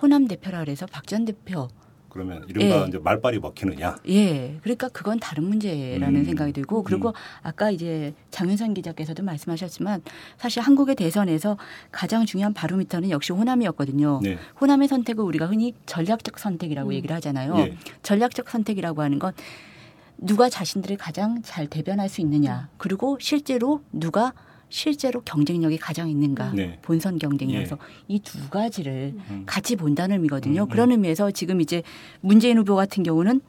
호남 대표라 그래서 박 전 대표 그러면 이른바 예. 이제 말빨이 먹히느냐? 예, 그러니까 그건 다른 문제라는 음. 생각이 들고 그리고 아까 이제 장윤선 기자께서도 말씀하셨지만 사실 한국의 대선에서 가장 중요한 바로미터는 역시 호남이었거든요. 네. 호남의 선택을 우리가 흔히 전략적 선택이라고 음. 얘기를 하잖아요. 예. 전략적 선택이라고 하는 건 누가 자신들을 가장 잘 대변할 수 있느냐. 그리고 실제로 누가 실제로 경쟁력이 가장 있는가. 네. 본선 경쟁력에서 이두 가지를 음. 같이 본다는 의미거든요. 음, 음. 그런 의미에서 지금 이제 문재인 후보 같은 경우는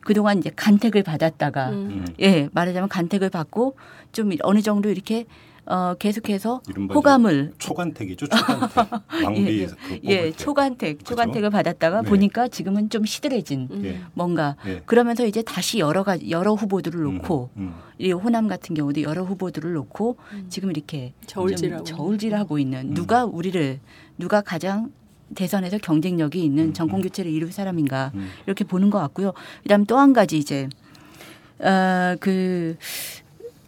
그동안 이제 간택을 받았다가 음. 예, 말하자면 간택을 받고 좀 어느 정도 이렇게 어 계속해서 호감을 초간택이죠. 초간택. (laughs) 왕비 예, 그 예. 초간택, 초간택을 받았다가 네. 보니까 지금은 좀 시들해진 예. 뭔가 예. 그러면서 이제 다시 여러 가지 여러 후보들을 놓고 음. 이 호남 같은 경우도 여러 후보들을 놓고 지금 이렇게 저울질하고 좀 저울질하고 있는 누가 우리를 누가 가장 대선에서 경쟁력이 있는 정권 교체를 이룰 사람인가 음. 이렇게 보는 것 같고요. 그다음 또 한 가지 이제 어 그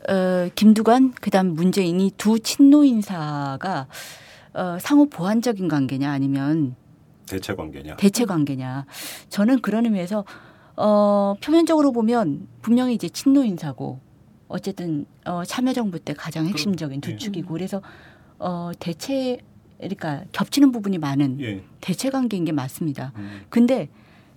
어, 김두관 그다음 문재인이 두 친노 인사가 어, 상호 보완적인 관계냐 아니면 대체 관계냐? 대체 관계냐. 저는 그런 의미에서 어, 표면적으로 보면 분명히 이제 친노 인사고 어쨌든 어, 참여정부 때 가장 핵심적인 두 예. 축이고 그래서 어, 대체 그러니까 겹치는 부분이 많은 예. 대체 관계인 게 맞습니다. 음. 근데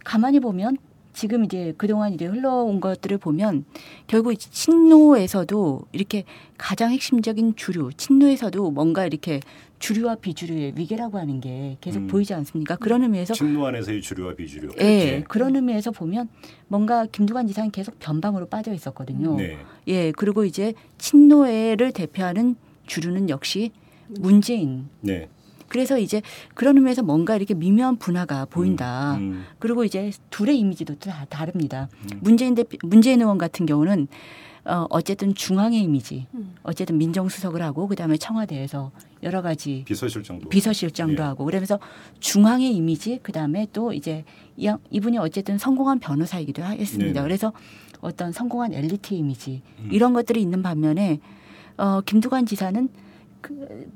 가만히 보면 지금 이제 그동안 이제 흘러온 것들을 보면 결국 친노에서도 이렇게 가장 핵심적인 주류, 친노에서도 뭔가 이렇게 주류와 비주류의 위계라고 하는 게 계속 음. 보이지 않습니까? 그런 의미에서 친노 안에서의 주류와 비주류. 예, 그런 의미에서 보면 뭔가 김두관 지사는 계속 변방으로 빠져 있었거든요. 네. 예, 그리고 이제 친노회를 대표하는 주류는 역시 문재인. 네. 그래서 이제 그런 의미에서 뭔가 이렇게 미묘한 분화가 보인다. 음. 그리고 이제 둘의 이미지도 다 다릅니다. 문재인 대표, 문재인 의원 같은 경우는 어, 어쨌든 중앙의 이미지, 어쨌든 민정수석을 하고 그다음에 청와대에서 여러 가지 비서실장도. 비서실장도 예. 하고 그러면서 중앙의 이미지 그다음에 또 이제 이, 이분이 어쨌든 성공한 변호사이기도 했습니다. 네네. 그래서 어떤 성공한 엘리트 이미지 음. 이런 것들이 있는 반면에 어, 김두관 지사는 그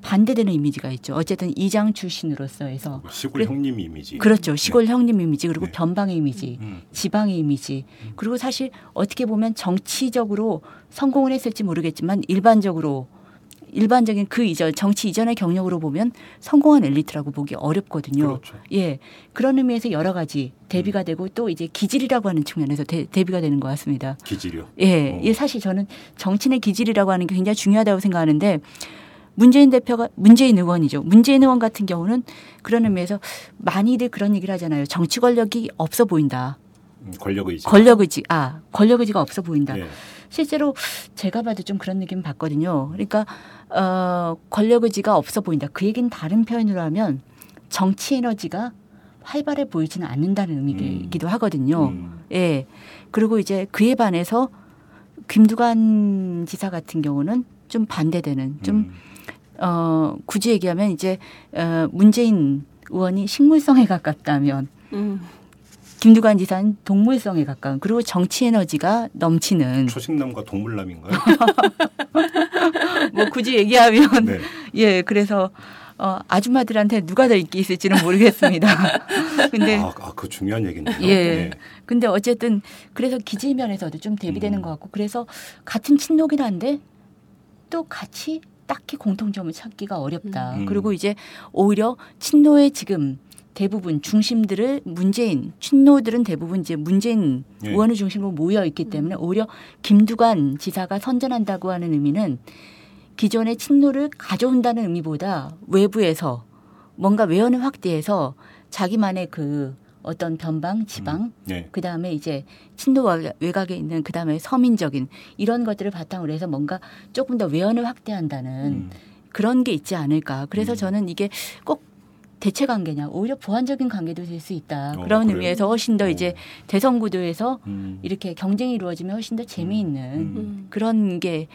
반대되는 이미지가 있죠. 어쨌든 이장 출신으로서 해서 시골 그래- 형님 이미지. 그렇죠. 시골 형님 이미지 그리고 네. 변방의 이미지, 음. 지방의 이미지. 그리고 사실 어떻게 보면 정치적으로 성공을 했을지 모르겠지만 일반적으로 일반적인 그 이전 정치 이전의 경력으로 보면 성공한 엘리트라고 보기 어렵거든요. 그렇죠. 예. 그런 의미에서 여러 가지 음. 대비가 되고 또 이제 기질이라고 하는 측면에서 대, 대비가 되는 것 같습니다. 기질이요. 예, 어. 예, 사실 저는 정치인의 기질이라고 하는 게 굉장히 중요하다고 생각하는데 문재인 대표가 문재인 의원이죠. 문재인 의원 같은 경우는 그런 의미에서 많이들 그런 얘기를 하잖아요. 정치 권력이 없어 보인다. 음, 권력 의지. 권력 의지, 아, 권력 의지가 없어 보인다. 예. 실제로 제가 봐도 좀 그런 느낌 받거든요. 그러니까 어, 권력 의지가 없어 보인다. 그 얘기는 다른 표현으로 하면 정치 에너지가 활발해 보이지는 않는다는 의미이기도 하거든요. 음. 예. 그리고 이제 그에 반해서 김두관 지사 같은 경우는 좀 반대되는 좀 음. 어, 굳이 얘기하면 이제 어, 문재인 의원이 식물성에 가깝다면 음. 김두관 지사는 동물성에 가까운 그리고 정치 에너지가 넘치는 초식남과 동물남인가요? (laughs) 뭐 굳이 얘기하면 네. 예 그래서 어, 아줌마들한테 누가 더 인기 있을지는 모르겠습니다. (laughs) 근데 아, 아, 그 중요한 얘기인데요. 예. 네. 근데 어쨌든 그래서 기질 면에서도 좀 대비되는 음. 것 같고 그래서 같은 친노긴 한데 또 같이 딱히 공통점을 찾기가 어렵다. 음. 그리고 이제 오히려 친노의 지금 대부분 중심들을 문재인 친노들은 대부분 이제 문재인 예. 의원을 중심으로 모여 있기 때문에 오히려 김두관 지사가 선전한다고 하는 의미는 기존의 친노를 가져온다는 의미보다 외부에서 뭔가 외연을 확대해서 자기만의 그 어떤 변방, 지방, 네. 그 다음에 이제 외- 외곽에 있는 그 다음에 서민적인 이런 것들을 바탕으로 해서 뭔가 조금 더 외연을 확대한다는 음. 그런 게 있지 않을까. 그래서 저는 이게 꼭 대체 관계냐, 오히려 보완적인 관계도 될 수 있다. 어, 그런 그래요? 의미에서 훨씬 더 어. 이제 대선 구도에서 음. 이렇게 경쟁이 이루어지면 훨씬 더 재미있는 음. 그런 게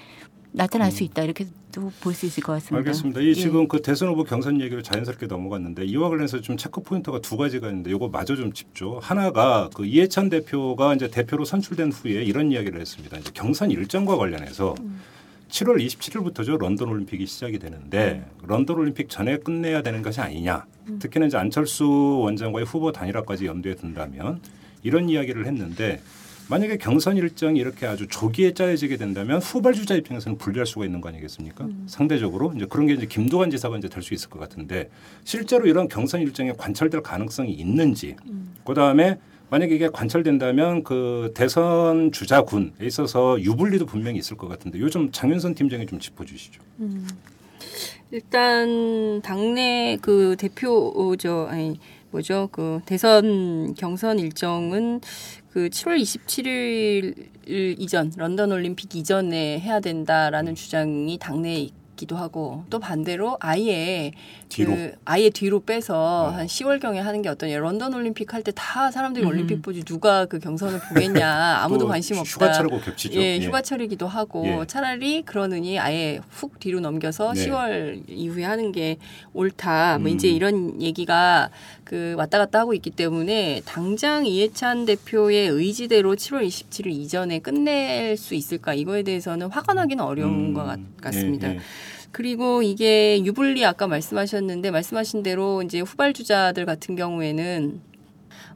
나타날 수 있다. 이렇게도 볼수 있을 것 같습니다. 알겠습니다. 이 예. 지금 그 대선 후보 경선 얘기로 자연스럽게 넘어갔는데 이와 관련해서 좀 체크 포인트가 두 가지가 있는데 이거 마저 좀 짚죠. 하나가 그 이해찬 대표가 이제 대표로 선출된 후에 이런 이야기를 했습니다. 이제 경선 일정과 관련해서 7월 27일부터죠 런던 올림픽이 시작이 되는데 런던 올림픽 전에 끝내야 되는 것이 아니냐. 특히나 이제 안철수 원장과의 후보 단일화까지 염두에 둔다면 이런 이야기를 했는데 만약에 경선 일정이 이렇게 아주 조기에 짜여지게 된다면 후발 주자 입장에서는 불리할 수가 있는 거 아니겠습니까? 상대적으로 이제 그런 게 이제 김두관 지사가 이제 될 수 있을 것 같은데 실제로 이런 경선 일정에 관철될 가능성이 있는지 그 다음에 만약에 이게 관철된다면 그 대선 주자군에 있어서 유불리도 분명히 있을 것 같은데 요즘 장윤선 팀장이 좀 짚어주시죠. 음. 일단 당내 그 대표죠 아니 뭐죠 그 대선 경선 일정은 그 7월 27일 이전 런던 올림픽 이전에 해야 된다라는 주장이 당내에 있기도 하고 또 반대로 아예 뒤로. 그 아예 뒤로 빼서 한 10월 경에 하는 게 어떠냐 런던 올림픽 할 때 다 사람들이 음. 올림픽 보지 누가 그 경선을 보겠냐 (laughs) 아무도 또 관심 없다 휴가철하고 겹치죠. 예, 예. 휴가철이기도 하고 예. 차라리 그러느니 아예 훅 뒤로 넘겨서 네. 10월 이후에 하는 게 옳다. 뭐 음. 이제 이런 얘기가 그 왔다 갔다 하고 있기 때문에 당장 이해찬 대표의 의지대로 7월 27일 이전에 끝낼 수 있을까 이거에 대해서는 확언하기는 어려운 음. 것 같, 같습니다. 예, 예. 그리고 이게 유불리 아까 말씀하셨는데 말씀하신 대로 이제 후발 주자들 같은 경우에는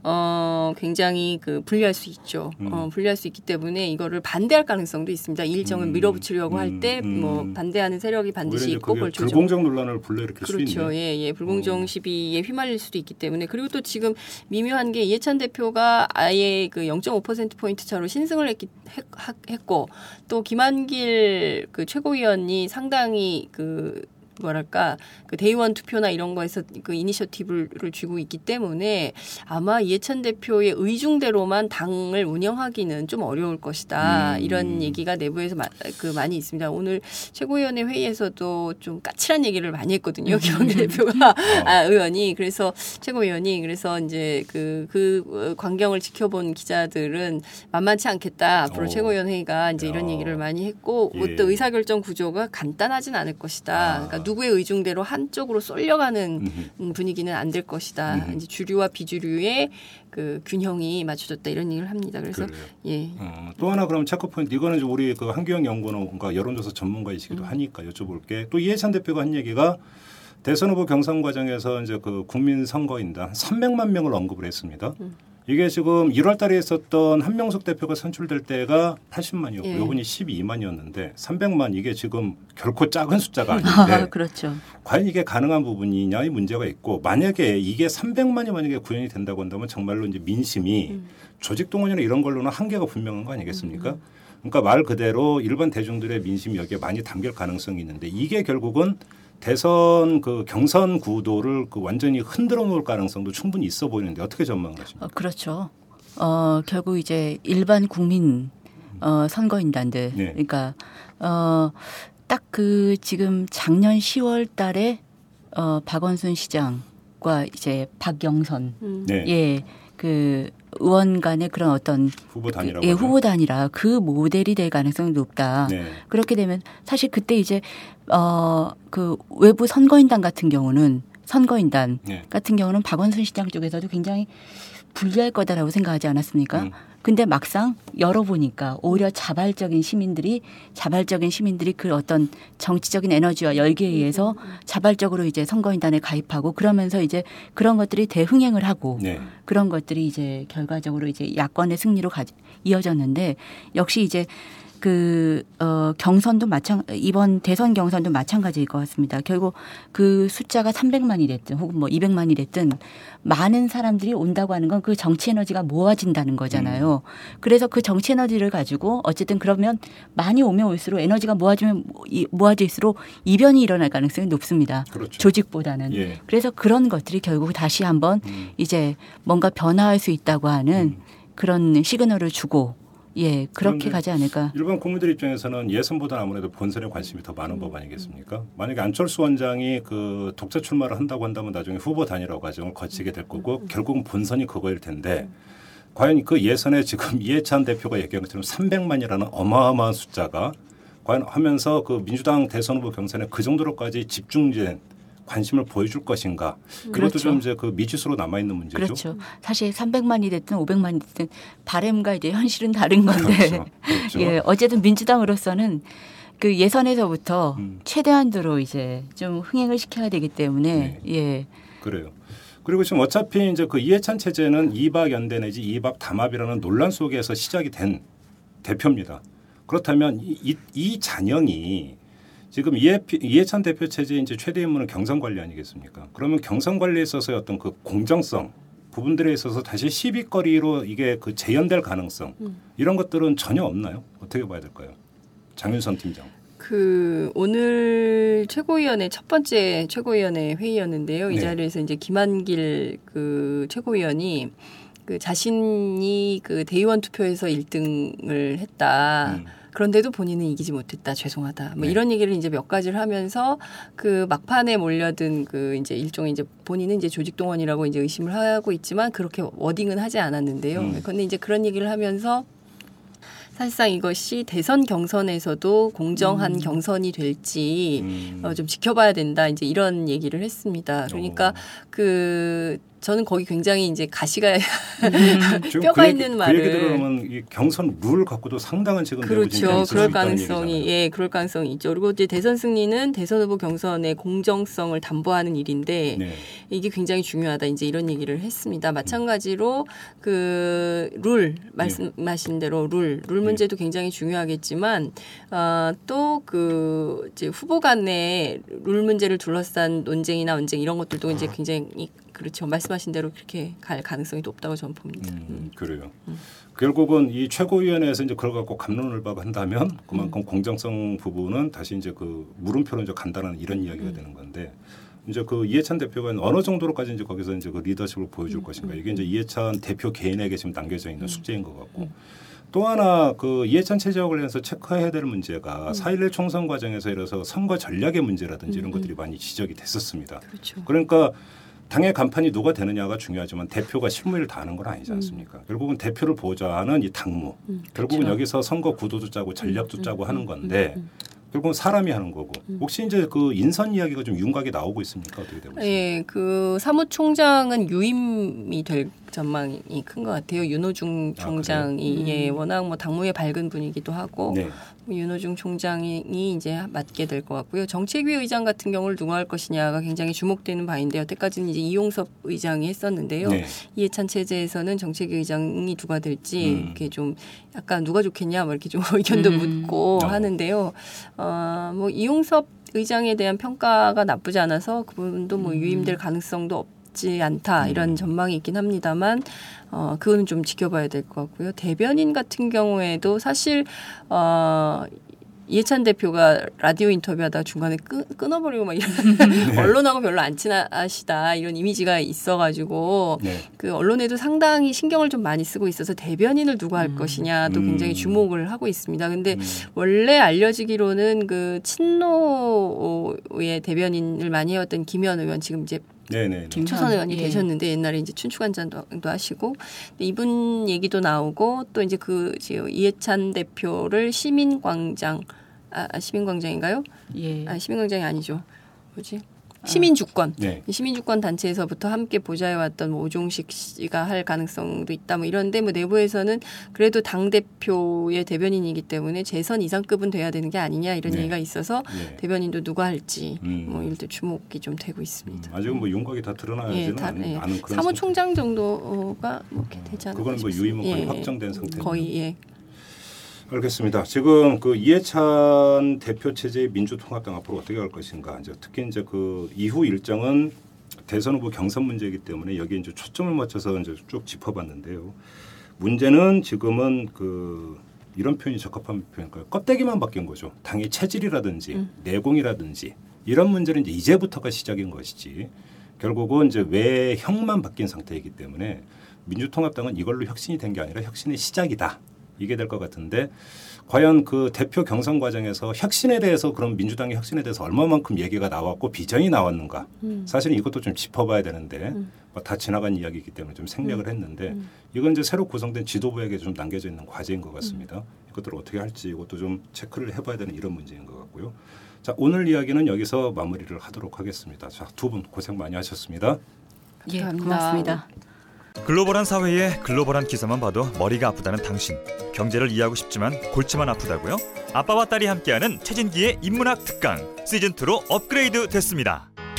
어, 굉장히 그 불리할 수 있죠. 음. 어, 불리할 수 있기 때문에 이거를 반대할 가능성도 있습니다. 이 일정을 음. 밀어붙이려고 할때 음. 뭐 음. 반대하는 세력이 반드시 있고 그걸 조정. 불공정 논란을 불러일으킬 수 그렇죠. 있네. 예, 예. 불공정 시비에 휘말릴 수도 있기 때문에 그리고 또 지금 미묘한 게 이해찬 대표가 아예 그 0.5% 포인트 차로 신승을 했기, 했, 했고 또 김한길 그 최고위원이 상당히 그 뭐랄까 그 대의원 투표나 이런 거에서 그 이니셔티브를 쥐고 있기 때문에 아마 이해찬 대표의 의중대로만 당을 운영하기는 좀 어려울 것이다 음. 이런 얘기가 내부에서 마, 그 많이 있습니다. 오늘 최고위원회 회의에서도 좀 까칠한 얘기를 많이 했거든요. 김한길 (laughs) 대표가 아, 의원이 그래서 최고위원이 그래서 이제 그, 그 광경을 지켜본 기자들은 만만치 않겠다. 앞으로 오. 최고위원 회의가 이제 이런 야. 얘기를 많이 했고 예. 또 의사결정 구조가 간단하진 않을 것이다. 아. 그러니까 누구의 의중대로 한쪽으로 쏠려가는 음흠. 음, 분위기는 안 될 것이다. 음흠. 이제 주류와 비주류의 그 균형이 맞춰졌다 이런 얘기를 합니다. 그래서 그래요. 예. 어, 또 하나 그럼 체크 포인트 이거는 우리 그 한기영 연구원과 여론조사 음. 전문가이시기도 하니까 여쭤볼게. 또 이해찬 대표가 한 얘기가 대선 후보 경선 과정에서 이제 그 국민 선거인단 300만 명을 언급을 했습니다. 음. 이게 지금 1월 달에 있었던 한명숙 대표가 선출될 때가 80만이었고 예. 요번이 12만이었는데 300만 이게 지금 결코 작은 숫자가 (laughs) 아, 아닌데 그렇죠. 과연 이게 가능한 부분이냐 이 문제가 있고 만약에 이게 300만이 만약에 구현이 된다고 한다면 정말로 이제 민심이 음. 조직 동원이나 이런 걸로는 한계가 분명한 거 아니겠습니까? 그러니까 말 그대로 일반 대중들의 민심이 여기에 많이 담길 가능성이 있는데 이게 결국은 대선 그 경선 구도를 그 완전히 흔들어 놓을 가능성도 충분히 있어 보이는데 어떻게 전망을 하십니까? 어, 그렇죠. 어, 결국 이제 일반 국민 어, 선거인단들 네. 그러니까 어, 딱 그 지금 작년 10월 달에 어, 박원순 시장과 이제 박영선 음. 네. 예. 그 의원 간의 그런 어떤 후보 단위라고 예? 후보 단위라 그 모델이 될 가능성이 높다. 네. 그렇게 되면 사실 그때 이제 어그 외부 선거인단 같은 경우는 선거인단 네. 같은 경우는 박원순 시장 쪽에서도 굉장히 불리할 거다라고 생각하지 않았습니까? 음. 근데 막상 열어보니까 오히려 자발적인 시민들이 자발적인 시민들이 그 어떤 정치적인 에너지와 열기에 의해서 자발적으로 이제 선거인단에 가입하고 그러면서 이제 그런 것들이 대흥행을 하고 네. 그런 것들이 이제 결과적으로 이제 야권의 승리로 가, 이어졌는데 역시 이제 그, 어, 경선도 마찬, 이번 대선 경선도 마찬가지일 것 같습니다. 결국 그 숫자가 300만이 됐든 혹은 뭐 200만이 됐든 많은 사람들이 온다고 하는 건 그 정치 에너지가 모아진다는 거잖아요. 그래서 그 정치 에너지를 가지고 어쨌든 그러면 많이 오면 올수록 에너지가 모아지면 이- 모아질수록 이변이 일어날 가능성이 높습니다. 그렇죠. 조직보다는. 예. 그래서 그런 것들이 결국 다시 한번 이제 뭔가 변화할 수 있다고 하는 그런 시그널을 주고 예, 그렇게 가지 않을까. 일반 국민들 입장에서는 예선보다 아무래도 본선에 관심이 더 많은 법 아니겠습니까? 만약에 안철수 원장이 그 독자 출마를 한다고 한다면 나중에 후보 단일화 과정을 거치게 될 거고 결국은 본선이 그거일 텐데 과연 그 예선에 (laughs) 지금 이해찬 대표가 얘기한 것처럼 300만이라는 어마어마한 숫자가 과연 하면서 그 민주당 대선 후보 경선에 그 정도로까지 집중된 관심을 보여줄 것인가? 이것도 그렇죠. 좀 이제 그 미지수로 남아 있는 문제죠. 그렇죠. 사실 300만이 됐든 500만이 됐든 바램과 이제 현실은 다른 건데. 그렇죠. 그렇죠. (laughs) 예, 어쨌든 민주당으로서는 그 예선에서부터 음. 최대한도로 이제 좀 흥행을 시켜야 되기 때문에 네. 예. 그래요. 그리고 지금 어차피 이제 그 이해찬 체제는 이박 연대 내지 이박 담합이라는 논란 속에서 시작이 된 대표입니다. 그렇다면 이, 이, 이 잔영이 지금 이해, 이해찬 대표 체제의 이제 최대 임무는 경선 관리 아니겠습니까? 그러면 경선 관리에 있어서의 어떤 그 공정성 부분들에 있어서 다시 시비거리로 이게 그 재현될 가능성 이런 것들은 전혀 없나요? 어떻게 봐야 될까요? 장윤선 팀장. 그 오늘 최고위원회 첫 번째 최고위원회 회의였는데요. 이 네. 자리에서 이제 김한길 그 최고위원이 그 자신이 그 대의원 투표에서 1등을 했다. 음. 그런데도 본인은 이기지 못했다. 죄송하다. 뭐 네. 이런 얘기를 이제 몇 가지를 하면서 그 막판에 몰려든 그 이제 일종의 이제 본인은 이제 조직 동원이라고 이제 의심을 하고 있지만 그렇게 워딩은 하지 않았는데요. 음. 그런데 이제 그런 얘기를 하면서 사실상 이것이 대선 경선에서도 공정한 경선이 될지 음. 어, 좀 지켜봐야 된다. 이제 이런 얘기를 했습니다. 그러니까 그 저는 거기 굉장히 이제 가시가 (laughs) 지금 뼈가 그 얘기- 있는 그 말을 얘기 들어보면 이 경선 룰 갖고도 상당한 지금 그렇죠. 그럴 가능성이. 예, 그럴 가능성이 있죠. 그리고 이제 대선 승리는 대선 후보 경선의 공정성을 담보하는 일인데 네. 이게 굉장히 중요하다. 이제 이런 얘기를 했습니다. 마찬가지로 그 룰 말씀하신 대로 룰, 룰 문제도 굉장히 중요하겠지만 어, 또그 이제 후보 간의 룰 문제를 둘러싼 논쟁이나 언쟁 이런 것들도 이제 굉장히 그렇죠. 말씀하신 대로 그렇게 갈 가능성이 높다고 저는 봅니다. 음, 그래요. 결국은 이 최고위원회에서 이제 그걸 갖고 감론을 박 한다면 그만큼 공정성 부분은 다시 이제 그 물음표로 이제 간다는 이런 이야기가 되는 건데 이제 그 이해찬 대표가 어느 정도로까지 이제 거기서 이제 그 리더십을 보여줄 것인가. 이게 이제 이해찬 대표 개인에게 지금 남겨져 있는 숙제인 것 같고. 또 하나 그 이해찬 체제와 관련해서 체크해야 될 문제가 4.11 총선 과정에서 이래서 선거 전략의 문제라든지 이런 것들이 많이 지적이 됐었습니다. 그렇죠. 그러니까 당의 간판이 누가 되느냐가 중요하지만 대표가 실무를 다하는 건 아니지 않습니까? 결국은 대표를 보좌하는 이 당무. 결국은 그렇죠. 여기서 선거 구도도 짜고 전략도 짜고 하는 건데 결국은 사람이 하는 거고. 혹시 이제 그 인선 이야기가 좀 윤곽이 나오고 있습니까? 어떻게 되고 있습니까? 예, 그 사무총장은 유임이 될 전망이 큰 것 같아요. 윤호중 아, 총장이 그래요? 예, 음. 워낙 뭐 당무에 밝은 분이기도 하고 네. 뭐 윤호중 총장이 이제 맡게 될 것 같고요. 정책위 의장 같은 경우를 누가 할 것이냐가 굉장히 주목되는 바인데 여태까지는 이제 이용섭 의장이 했었는데요. 네. 이해찬 체제에서는 정책위 의장이 누가 될지 음. 이렇게 좀 약간 누가 좋겠냐 뭐 이렇게 좀 (laughs) 의견도 음. 묻고 어. 하는데요. 어, 뭐 이용섭 의장에 대한 평가가 나쁘지 않아서 그분도 뭐 유임될 가능성도 없지 않다 이런 전망이 있긴 합니다만 어 그거는 좀 지켜봐야 될 것 같고요. 대변인 같은 경우에도 사실 어 이해찬 대표가 라디오 인터뷰하다 중간에 끊, 끊어버리고 막 이런 (laughs) (laughs) 언론하고 별로 안 친하시다 이런 이미지가 있어가지고 네. 그 언론에도 상당히 신경을 좀 많이 쓰고 있어서 대변인을 누가 할 것이냐도 음. 굉장히 주목을 하고 있습니다. 근데 원래 알려지기로는 그 친노의 대변인을 많이 해왔던 김현 의원 지금 이제 네네. 초선 의원이 예. 되셨는데 옛날에 이제 춘추관장도 하시고 이분 얘기도 나오고 또 이제 그 이해찬 대표를 시민광장 아 아, 시민광장인가요? 예. 아 시민광장이 아니죠. 뭐지? 시민 주권, 네. 시민 주권 단체에서부터 함께 보좌해왔던 뭐 오종식 씨가 할 가능성도 있다. 뭐 이런데 뭐 내부에서는 그래도 당 대표의 대변인이기 때문에 재선 이상급은 돼야 되는 게 아니냐 이런 네. 얘기가 있어서 네. 대변인도 누가 할지 음. 뭐 일도 주목이 좀 되고 있습니다. 아직은 뭐 윤곽이 다 드러나야지는 예, 다, 않- 예. 않은 그런 사무총장 정도가 뭐 이렇게 되지 않을까 그건 뭐. 유임은 거의 예, 확정된 상태입니다. 거의 예. 알겠습니다. 지금 그 이해찬 대표 체제의 민주통합당 앞으로 어떻게 갈 것인가. 이제 특히 이제 그 이후 일정은 대선 후보 경선 문제이기 때문에 여기에 이제 초점을 맞춰서 이제 쭉 짚어봤는데요. 문제는 지금은 그 이런 표현이 적합한 표현일까요? 껍데기만 바뀐 거죠. 당의 체질이라든지 음. 내공이라든지 이런 문제는 이제 이제부터가 시작인 것이지 결국은 이제 외형만 바뀐 상태이기 때문에 민주통합당은 이걸로 혁신이 된 게 아니라 혁신의 시작이다. 이게 될 것 같은데 과연 그 대표 경선 과정에서 혁신에 대해서 그럼 민주당의 혁신에 대해서 얼마만큼 얘기가 나왔고 비전이 나왔는가 음. 사실은 이것도 좀 짚어봐야 되는데 뭐다 지나간 이야기이기 때문에 좀 생략을 음. 했는데 이건 이제 새로 구성된 지도부에게 좀 남겨져 있는 과제인 것 같습니다. 이것들을 어떻게 할지 이것도 좀 체크를 해봐야 되는 이런 문제인 것 같고요. 자 오늘 이야기는 여기서 마무리를 하도록 하겠습니다. 자두 분 고생 많이 하셨습니다. 예, 감사합니다. 고맙습니다. 글로벌한 사회에 글로벌한 기사만 봐도 머리가 아프다는 당신. 경제를 이해하고 싶지만 골치만 아프다고요? 아빠와 딸이 함께하는 최진기의 인문학 특강 시즌 2로 업그레이드 됐습니다.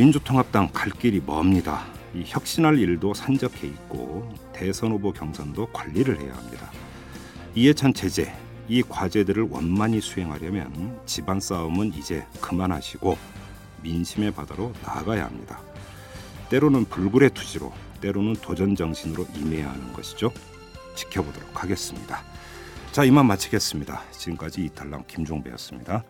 민주통합당 갈 길이 멉니다. 이 혁신할 일도 산적해 있고 대선 후보 경선도 관리를 해야 합니다. 이해찬 제재 이 과제들을 원만히 수행하려면 집안 싸움은 이제 그만하시고 민심의 바다로 나아가야 합니다. 때로는 불굴의 투지로 때로는 도전 정신으로 임해야 하는 것이죠. 지켜보도록 하겠습니다. 자 이만 마치겠습니다. 지금까지 이탈남 김종배였습니다.